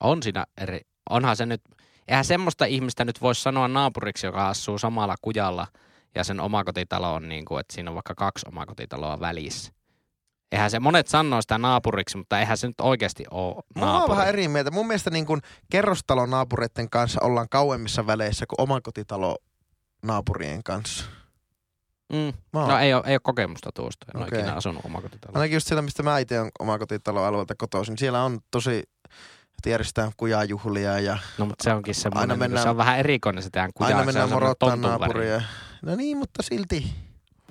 On siinä eri. Onhan se nyt, eihän semmoista ihmistä nyt voisi sanoa naapuriksi, joka asuu samalla kujalla ja sen omakotitalo on niin kuin, että siinä on vaikka kaksi omakotitaloa välissä. Eihän se, monet sanoo sitä naapuriksi, mutta eihän se nyt oikeasti ole Mä oon naapuri. vähän eri mieltä. Mun mielestä niin kuin kerrostalon naapureiden kanssa ollaan kauemmissa väleissä kuin omakotitalo naapurien kanssa. Mm. Oon- No ei ole, ei ole kokemusta tuosta. En okay. Ole ikinä asunut omakotitalossa. Ainakin just siellä, mistä mä itse olen omakotitaloalueelta kotoisin. Siellä on tosi, että järjestetään kujajuhlia ja No mutta se onkin semmoinen, Aina aina mennään- se on vähän erikoinen se teidän kuja. aina mennään morottaa naapuria. No niin, mutta silti.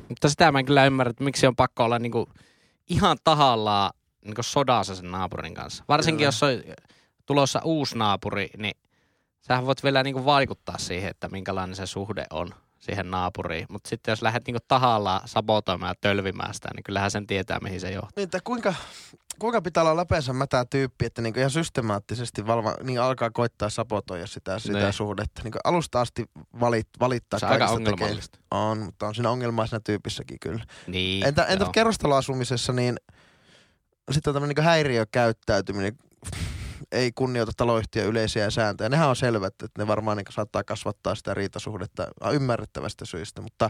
Mutta sitä mä en kyllä ymmärrä, että miksi on pakko olla niinku ihan tahallaan niinku sodassa sen naapurin kanssa. Varsinkin Kyllä. jos on tulossa uusi naapuri, niin sähän voit vielä niinku vaikuttaa siihen, että minkälainen se suhde on siihen naapuriin. Mutta sitten jos lähdet niinku tahallaan sabotoimaan ja tölvimään sitä, niin kyllähän sen tietää, mihin se johtaa. Niin, että kuinka, kuinka pitää olla läpeensä mätää tyyppi, että niinku ihan systemaattisesti valva, niin alkaa koittaa sabotoida sitä, sitä Niin. suhdetta. Niin alusta asti valit, valittaa Se on aika kaikista tekee- ongelmallista. On, mutta on siinä ongelmaa siinä tyypissäkin kyllä. Niin, Entä, entä kerrostaloasumisessa, niin sitten on tämmöinen niin häiriökäyttäytyminen, ei kunnioita taloyhtiön yleisiä sääntöjä. Nehän on selvät, että ne varmaan niin saattaa kasvattaa sitä riitasuhdetta ymmärrettävästä syistä, mutta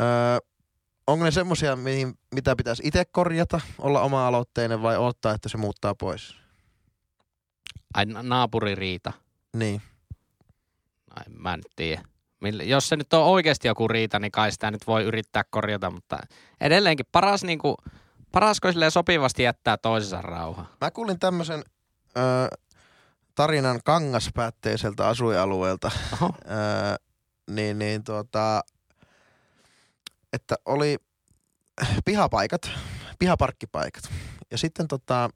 öö, onko ne semmoisia, mitä pitäisi itse korjata, olla oma-aloitteinen vai odottaa, että se muuttaa pois? Ai na- naapuririita. Niin. Ai, mä en tiedä. Jos se nyt on oikeasti joku riita, niin kai sitä nyt voi yrittää korjata, mutta edelleenkin paras, niin kuin, parasko silleen sopivasti jättää toisensa rauha. Mä kuulin tämmöisen öö, tarinan kangaspäätteiseltä asuinalueelta, öö, niin, niin tuota, että oli pihapaikat, pihaparkkipaikat. Ja sitten tota,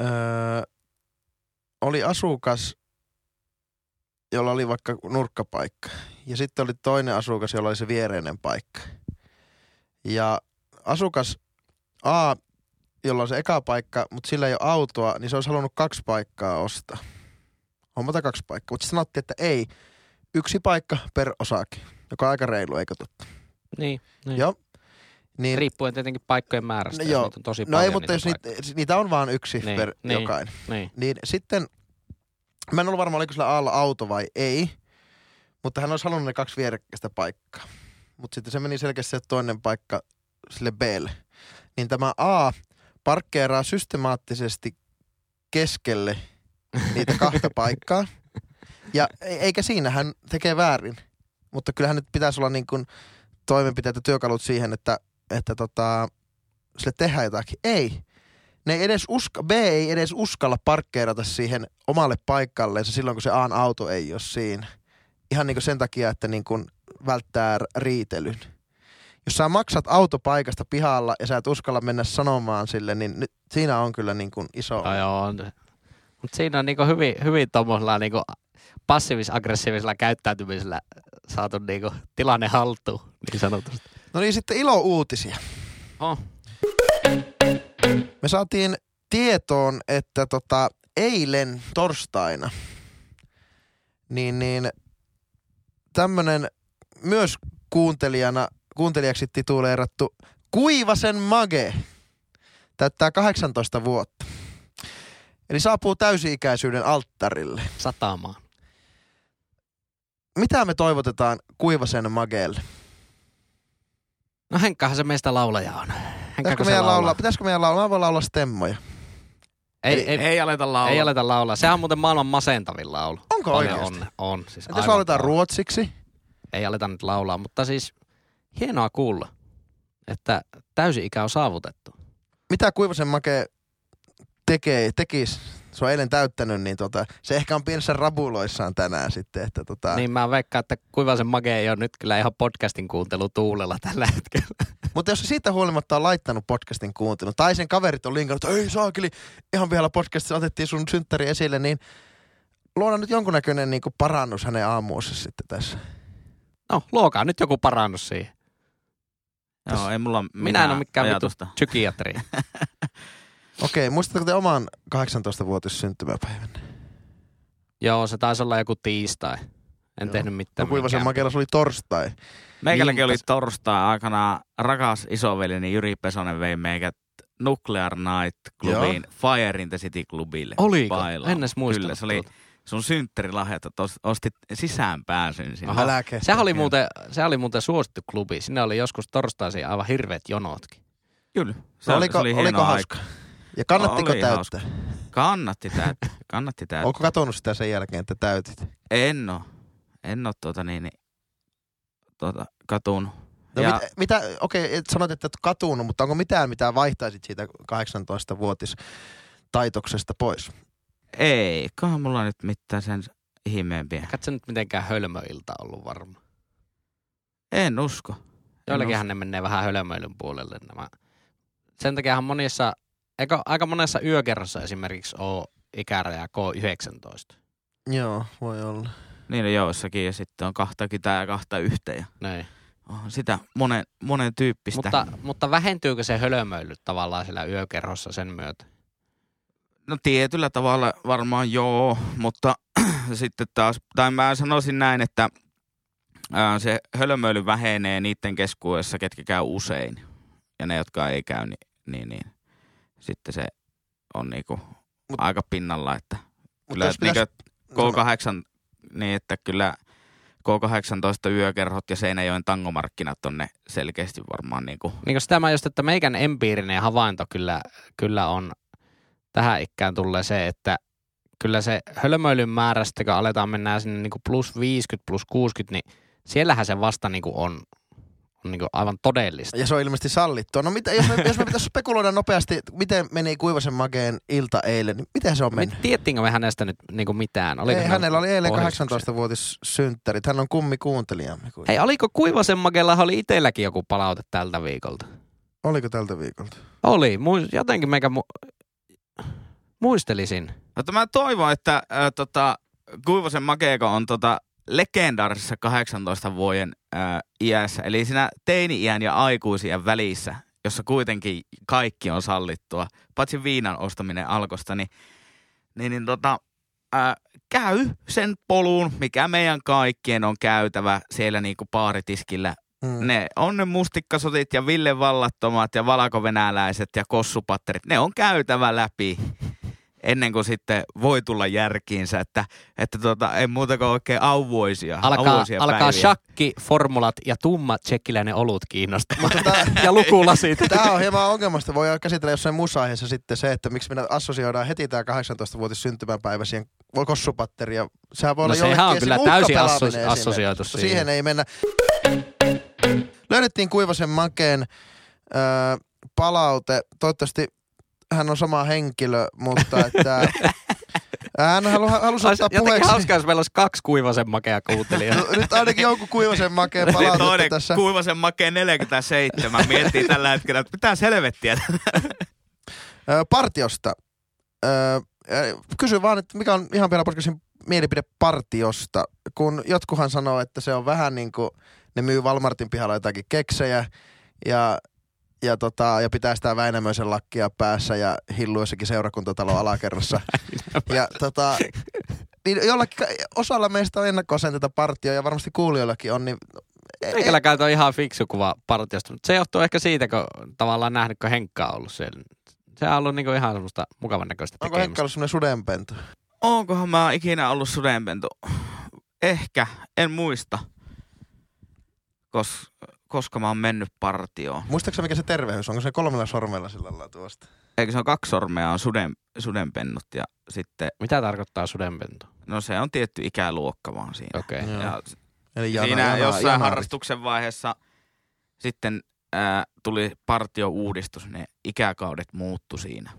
öö, oli asukas, jolla oli vaikka nurkkapaikka. Ja sitten oli toinen asukas, jolla oli se viereinen paikka. Ja asukas A, jolla on se eka paikka, mutta sillä ei ole autoa, niin se olisi halunnut kaksi paikkaa ostaa. Hommata kaksi paikkaa. Mutta sanottiin, että ei, yksi paikka per osake, joka on aika reilu, eikö totta? Niin, niin. Joo. Niin, Riippuen tietenkin paikkojen määrästä, No no, joo. niitä on tosi no paljon ei, mutta jos niitä niitä, niitä on vaan yksi Niin, per niin. jokainen. Niin. Niin sitten, mä en ollut varma, oliko sillä Aalla auto vai ei, mutta hän olisi halunnut ne kaksi vierekkäistä paikkaa. Mutta sitten se meni selkeästi se toinen paikka sille Blle. Niin tämä A parkkeeraa systemaattisesti keskelle niitä kahta paikkaa. Ja e- eikä siinä hän tekee väärin. Mutta kyllähän nyt pitäisi olla niin kuin toimenpiteet ja työkalut siihen, että, että tota, sille tehdään jotakin. Ei. Ne ei edes uska, B ei edes uskalla parkkeerata siihen omalle paikalleen silloin, kun se A:n auto ei ole siinä. ihan niin sen takia, että niin kuin välttää riitelyn. Jos sä maksat autopaikasta pihalla ja sä et uskalla mennä sanomaan sille, niin nyt, siinä on kyllä niin kuin iso... Mutta siinä on niinku hyvin, hyvin tuommoisella niinku passiivis-aggressiivisella käyttäytymisellä saatu niinku tilanne haltuun, niin sanotusti. No niin, sitten ilo-uutisia. Oh. Me saatiin tietoon, että tota, eilen torstaina, niin, niin tämmönen myös kuuntelijana, kuuntelijaksi tituleerattu Kuivasen Mage täyttää 18 vuotta. Eli saapuu täysi-ikäisyyden alttarille. Satamaan. Mitä me toivotetaan Kuivasen Magelle? No Henkkahan se meistä laulaja on. Pitäisikö meidän, laulaa? laulaa, pitäisikö meidän laulaa? Mä voin laulaa stemmoja. Ei, Ei, ei, ei, aleta laulaa. ei aleta laulaa. Sehän on muuten maailman masentavin laulu. Onko Paljon oikeasti? On, on. Siis Entä jos aivan lauletaan kauhean. ruotsiksi? Ei aleta nyt laulaa, mutta siis hienoa kuulla, että täysi-ikä on saavutettu. mitä Kuivasen Make tekee, tekis, se on eilen täyttänyt, niin tota, se ehkä on pienessä rabuloissaan tänään sitten, että tota, Niin mä veikkaan, että Kuivasen Mage ei ole nyt kyllä ihan podcastin kuuntelu tuulella tällä hetkellä. mutta jos se siitä huolimatta on laittanut podcastin kuuntelun, tai sen kaverit on linkannut, että ei saakeli, ihan vielä podcastissa otettiin sun synttäri esille, niin luoda nyt jonkunnäköinen niin kuin parannus hänen aamuunsa sitten tässä. No, luokaa nyt joku parannus siihen. Joo, ei mulla Minä en ole mikään ajatusta. psykiatri. Okei, muistatteko te oman 18-vuotis syntymäpäivän? Joo, se taisi olla joku tiistai. En Joo. tehnyt mitään. No Kuivasen se oli torstai. Meikälläkin Niin, oli torstai aikana rakas isoveljeni Jyri Pesonen vei meikät Nuclear Night klubiin, Fire in the City klubille. Oliko? En edes muistanut Kyllä, se oli sun synttärilahjat, että os- ostit sisään pääsyn sinne. Aha. Kestä. Sehän oli, muuten, sehän oli muuten suosittu klubi. Sinne oli joskus torstaisin aivan hirveät jonotkin. Kyllä. Se, No, oliko, se oli oliko hieno hauska? Ja kannattiko Oli täyttää? Kannatti täyttää. Kannatti täyttää. Onko katonut sitä sen jälkeen, että täytit? En oo. En oo tuota niin, niin tuota, katun. No ja mit, mitä, okei, et sanot, että et katunut, mutta onko mitään, mitä vaihtaisit siitä 18-vuotis taitoksesta pois? ei, kai mulla nyt mitään sen ihmeempiä. Katso nyt mitenkään hölmöilta ollut varma. En usko. Joillekinhan ne menee vähän hölmöilyn puolelle nämä. Sen takiahan monissa, eikö aika monessa yökerrossa esimerkiksi ole ikäraja K19. Joo, voi olla. Niin on joissakin ja sitten on kahta kitää ja kahta yhteen. Ja Näin. on sitä monen, monen tyyppistä. Mutta, mutta vähentyykö se hölmöily tavallaan siellä yökerhossa sen myötä? No tietyllä tavalla varmaan joo, mutta sitten taas, tai mä sanoisin näin, että ää, se hölmöily vähenee niiden keskuudessa, ketkä käy usein. Ja ne, jotka ei käy, niin, niin, niin sitten se on niinku Mut- aika pinnalla, että kyllä jos niinku pitäis, K8, niin että kyllä K18 yökerhot ja Seinäjoen tangomarkkinat on ne selkeästi varmaan niinku, Niin kuin tämä just, että meikän empiirinen havainto kyllä, kyllä on tähän ikään tulee se, että kyllä se hölmöilyn määrästä, kun aletaan mennä sinne niin kuin plus 50, plus 60, niin siellähän se vasta niin kuin on, on niin aivan todellista. ja se on ilmeisesti sallittua. No mitä, jos me, jos me pitäisi spekuloida nopeasti, miten meni Kuivasen Makeen ilta eilen, niin miten se on mennyt? Mit, tiedettiinkö me hänestä nyt niin kuin mitään? Oliko Ei, ne hänellä oli eilen pohjustuksia? 18-vuotis synttärit. Hän on kummi kuuntelijamme. Hei, oliko Kuivasen Magella oli itselläkin joku palaute tältä viikolta? Oliko tältä viikolta? Oli, muis, jotenkin meikä mu- muistelisin. Mutta mä toivon, että äh, tota, Kuivosen Makeeko on tota, legendaarisessa 18 vuoden äh, iässä, eli siinä teini-iän ja aikuisien välissä, jossa kuitenkin kaikki on sallittua, paitsi viinan ostaminen alkosta, niin, niin, niin tota, äh, käy sen polun, mikä meidän kaikkien on käytävä siellä niinku baaritiskillä Mm. ne on ne mustikkasotit ja Ville Vallattomat ja valkovenäläiset ja kossupatterit. Ne on käytävä läpi ennen kuin sitten voi tulla järkiinsä, että, että tota, ei muuta kuin oikein auvoisia, Alkaa, auvoisia alkaa päiviä. shakki, formulat ja tumma tsekkiläinen olut kiinnostamaan. Mutta tää, ja lukulasit. Tämä on hieman ongelmasta. Voi käsitellä jossain muussa aiheessa sitten se, että miksi me assosioidaan heti tämä 18-vuotis syntymäpäivä siihen kossupatteri. Ja sehän voi No olla sehän on kyllä täysin uhkapelaaminen asso- esimerkiksi, assosioitu mutta siihen. siihen ei mennä. Löydettiin Kuivasen Makeen öö, palaute. Toivottavasti hän on sama henkilö, mutta että Hän halu, halusi ottaa jotenkin puheeksi. hauskaa, jos meillä olisi kaksi kuivasen makea kuuntelijaa. No, nyt ainakin jonkun kuivasen Sitten palautetta toinen tässä. kuivasen makee 47 miettii tällä hetkellä, että mitä helvettiä. Ö, partiosta. Kysy vaan, että mikä on ihan vielä podcastin mielipide partiosta, kun jotkuhan sanoo, että se on vähän niin kuin ne myy Walmartin pihalla jotakin keksejä ja, ja, tota, ja pitää sitä Väinämöisen lakkia päässä ja hillu jossakin seurakuntatalon alakerrassa. ja tota, niin jollakin, osalla meistä on ennakkoisen tätä partioa ja varmasti kuulijoillakin on, niin ei- Meikäläkään on ihan fiksu kuva partiosta, mutta se johtuu ehkä siitä, kun tavallaan nähnyt, kun Henkka on ollut siellä. Se on ollut niinku ihan semmoista mukavan näköistä onko tekemistä. Henkka ollut semmoinen sudenpentu? Onkohan mä ikinä ollut sudenpentu? Ehkä, en muista. Kos, koska mä oon mennyt partioon. Muistaakseni mikä se terveys on? Onko se kolmella sormella sillä lailla tuosta? Eikö se on kaksi sormea on suden, sudenpennut ja sitten, Mitä tarkoittaa sudenpentu? no se on tietty ikäluokka vaan siinä. Okei. Okay. Joo. Ja Eli siinä jossain janarit. harrastuksen vaiheessa sitten ää, tuli partio-uudistus, ne ikäkaudet muuttu siinä.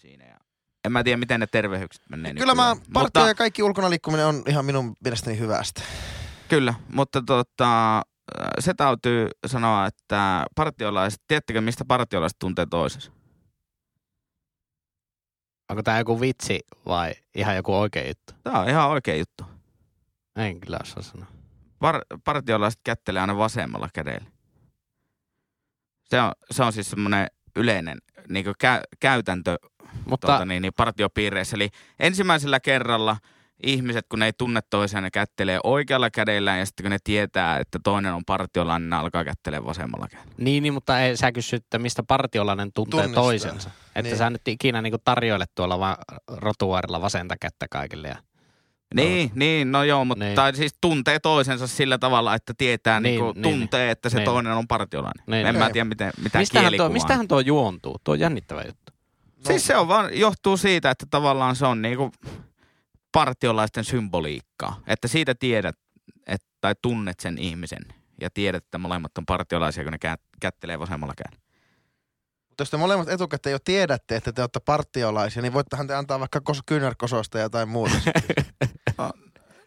siinä ja en mä tiedä, miten ne tervehykset menee Kyllä mä, partio ja kaikki ulkona liikkuminen on ihan minun mielestäni hyvästä. Kyllä, mutta tota, se täytyy sanoa, että partiolaiset, tiedättekö mistä partiolaiset tuntee toisensa? Onko tämä joku vitsi vai ihan joku oikea juttu? Tämä on ihan oikea juttu. En kyllä osaa sanoa. Par- partiolaiset kättelee aina vasemmalla kädellä. Se on, se on siis semmoinen yleinen niin kä- käytäntö Mutta tuota, niin, niin partiopiireissä. Eli ensimmäisellä kerralla ihmiset, kun ne ei tunne toisiaan, ne kättelee oikealla kädellä ja sitten kun ne tietää, että toinen on partiolainen, ne alkaa kättelee vasemmalla kädellä. niin, niin, mutta ei, sä kysyt, että mistä partiolainen tuntee Tunnistaa. toisensa. Että Niin. sä nyt ikinä niinku tarjoilet tuolla vaan rotuaarilla vasenta kättä kaikille. Ja... Niin, niin, no joo, mutta Niin. tai siis tuntee toisensa sillä tavalla, että tietää, niin, Niin, niin, niin, tuntee, että se niin. toinen on partiolainen. Niin, en niin. mä tiedä, miten, mitä Mistähän tuo, mistähän tuo juontuu? Tuo on jännittävä juttu. No, Siis se on vaan, johtuu siitä, että tavallaan se on niinku partiolaisten symboliikkaa. Että siitä tiedät, et, tai tunnet sen ihmisen ja tiedät, että molemmat on partiolaisia, kun ne kä- kättelee vasemmalla kädellä. Mutta jos te molemmat etukäteen jo tiedätte, että te olette partiolaisia, niin voittehan te antaa vaikka kos- kyynärkososta ja jotain muuta.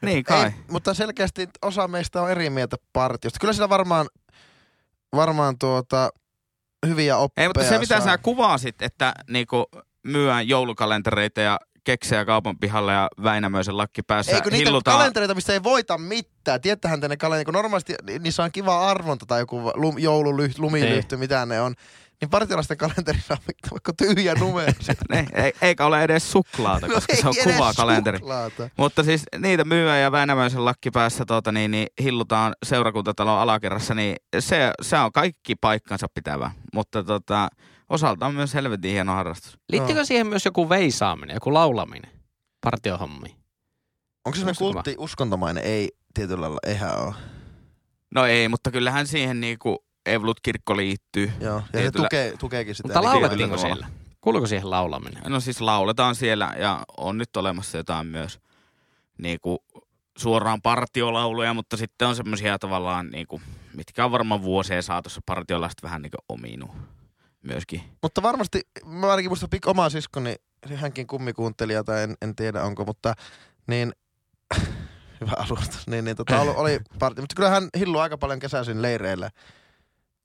Niin kai. Ei, mutta selkeästi osa meistä on eri mieltä partiosta. Kyllä sillä varmaan, varmaan tuota, hyviä oppeja Ei, mutta se mitä saa. sä kuvasit, että niinku myyään joulukalentereita ja keksejä kaupan pihalla ja Väinämöisen lakki päässä Eikö niitä hillutaan. kalentereita, mistä ei voita mitään? Tiettähän te ne kalenterit, kun normaalisti ni- niissä on kiva arvonta tai joku lum, joululyhty, lumilyhty, mitä ne on. Niin partiolaisten kalenterissa on vaikka tyhjä numero. Ne, ei, eikä ole edes suklaata, koska se on No ei edes kuvakalenteri. suklaata. Mutta siis niitä myyä ja Väinämöisen lakki päässä tuota, niin, niin, hillutaan seurakuntatalon alakerrassa, niin se, se on kaikki paikkansa pitävä. Mutta tota, osalta on myös helvetin hieno harrastus. Liittyykö siihen myös joku veisaaminen, joku laulaminen partiohommiin? Onko se semmoinen Muistatko kultti uskontomainen? Ei, tietyllä lailla, eihän ole. No ei, mutta kyllähän siihen niinku Evolut kirkko liittyy. Joo, ja se Tietyllä- tukee, tukeekin sitä. Mutta laulettiinko siellä? Kuuluuko siihen laulaminen? No siis lauletaan siellä ja on nyt olemassa jotain myös niinku suoraan partiolauluja, mutta sitten on semmoisia tavallaan, niinku, mitkä on varmaan vuosien saatossa partiolaiset vähän niinku ominut myöskin. Mutta varmasti, mä ainakin muistan pik oma siskoni, hänkin kummikuuntelija tai en, en tiedä onko, mutta niin, hyvä alustus, niin, niin tota, oli, oli parti, mutta kyllä hän hilluu aika paljon kesäisin leireillä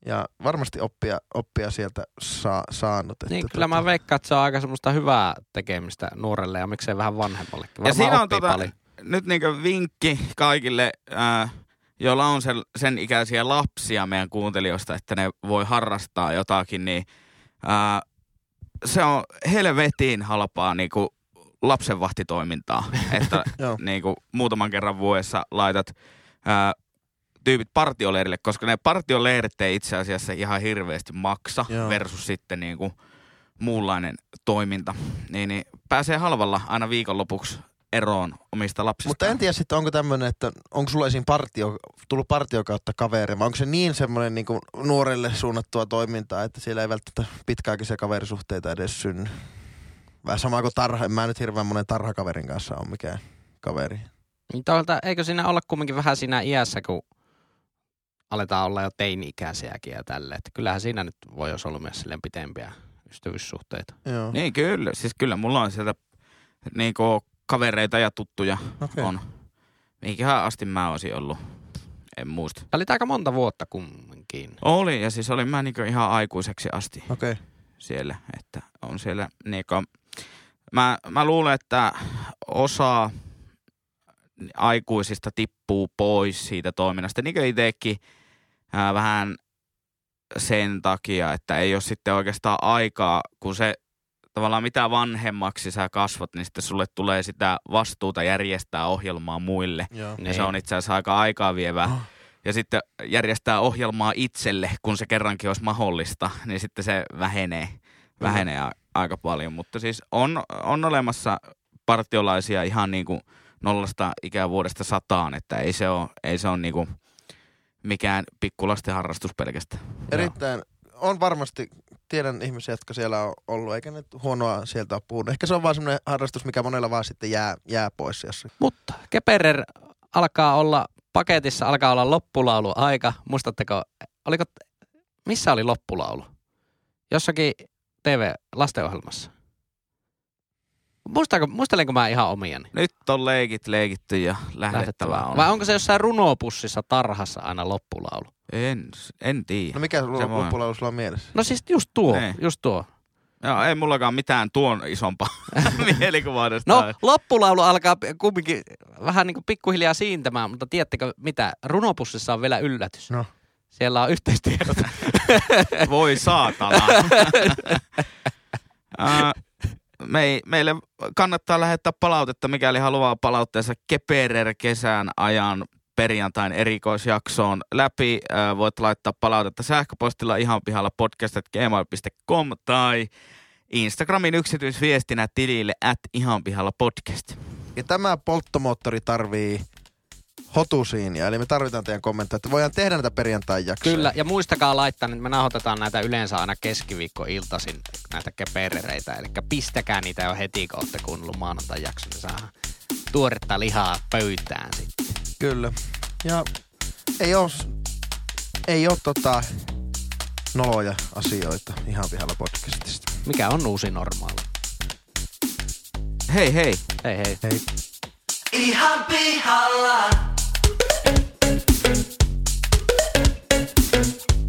ja varmasti oppia, oppia sieltä saa, saanut. Että, Niin, kyllä mä veikkaan, että se on aika semmoista hyvää tekemistä nuorelle ja miksei vähän vanhemmallekin. Ja Varmaan siinä on tota, paljon. nyt niinku vinkki kaikille, ää, joilla on sen, sen ikäisiä lapsia meidän kuuntelijoista, että ne voi harrastaa jotakin, niin ää, se on helvetin halpaa niinku lapsenvahtitoimintaa, että Joo. niinku muutaman kerran vuodessa laitat ää, tyypit partioleirille, koska ne partioleirit ei itse asiassa ihan hirveästi maksa Joo. versus sitten niinku muunlainen toiminta. Niin, niin pääsee halvalla aina viikonlopuksi eroon omista lapsista. Mutta en tiedä sitten, onko tämmöinen, että onko sulla esiin partio, tullut partio kautta kaveri, vai onko se niin semmoinen niin nuorelle suunnattua toimintaa, että siellä ei välttämättä pitkäaikaisia kaverisuhteita edes synny. Vähän sama kuin tarha, en mä nyt hirveän monen tarhakaverin kanssa ole mikään kaveri. Niin toisaalta, eikö siinä olla kumminkin vähän siinä iässä, kun aletaan olla jo teini-ikäisiäkin ja tälleen. Että kyllähän siinä nyt voi jos olla myös silleen pitempiä ystävyyssuhteita. Joo. Niin kyllä, siis kyllä mulla on sieltä niinku kavereita ja tuttuja Okei. on. Mihinkähän asti mä olisin ollut, en muista. Sä olit aika monta vuotta kumminkin. Oli, ja siis olin mä niinku ihan aikuiseksi asti Okei. siellä, että on siellä niinku, mä, mä luulen, että osa aikuisista tippuu pois siitä toiminnasta, niin kuin itsekin ää, vähän sen takia, että ei ole sitten oikeastaan aikaa, kun se tavallaan mitä vanhemmaksi sä kasvat, niin sitten sulle tulee sitä vastuuta järjestää ohjelmaa muille. Joo. Ja Niin. se on itse asiassa aika aikaa vievää. Oh. Ja sitten järjestää ohjelmaa itselle, kun se kerrankin olisi mahdollista, niin sitten se vähenee, vähenee a- aika paljon. Mutta siis on, on olemassa partiolaisia ihan niin kuin nollasta ikävuodesta sataan, että ei se ole, ei se ole niin kuin mikään pikkulasten harrastus pelkästään. Erittäin, on varmasti, tiedän ihmisiä, jotka siellä on ollut, eikä ne huonoa sieltä ole puhunut. Ehkä se on vaan semmoinen harrastus, mikä monella vaan sitten jää, jää pois jossakin. Mutta Keperer alkaa olla, paketissa alkaa olla loppulaulu aika. Muistatteko, oliko, missä oli loppulaulu? Jossakin TV-lastenohjelmassa. Muistaako, muistelenko mä ihan omiani? Nyt on leikit leikitty ja lähdettävä on. Vai onko se jossain runopussissa tarhassa aina loppulaulu? En, en tiedä. No mikä Se voi. loppulaulu sulla on mielessä? No siis just tuo, Niin. just tuo. Joo, ei mullakaan mitään tuon isompaa mielikuvaa tästä. No, loppulaulu alkaa kumminkin vähän niin kuin pikkuhiljaa siintämään, mutta tiedättekö mitä? Runopussissa on vielä yllätys. No. Siellä on yhteistiedot. Voi saatana. me, meille kannattaa lähettää palautetta, mikäli haluaa palautteessa Keperer kesän ajan perjantain erikoisjaksoon läpi. Ää, voit laittaa palautetta sähköpostilla ihan pihalla podcast.gmail.com tai Instagramin yksityisviestinä tilille at ihan pihalla podcast. Ja tämä polttomoottori tarvii hotusiinia, eli me tarvitaan teidän kommentteja, että voidaan tehdä näitä perjantai jaksoja. Kyllä, ja muistakaa laittaa, että me nauhoitetaan näitä yleensä aina keskiviikko-iltaisin, näitä keperereitä. Eli pistäkää niitä jo heti, kun olette kuunnellut maanantai jakson, niin saadaan tuoretta lihaa pöytään sitten. Kyllä. Ja ei oo, ei oo tota noloja asioita ihan pihalla podcastista. Mikä on uusi normaali? Hei hei! Hei hei. Hei. Ihan pihalla. thank you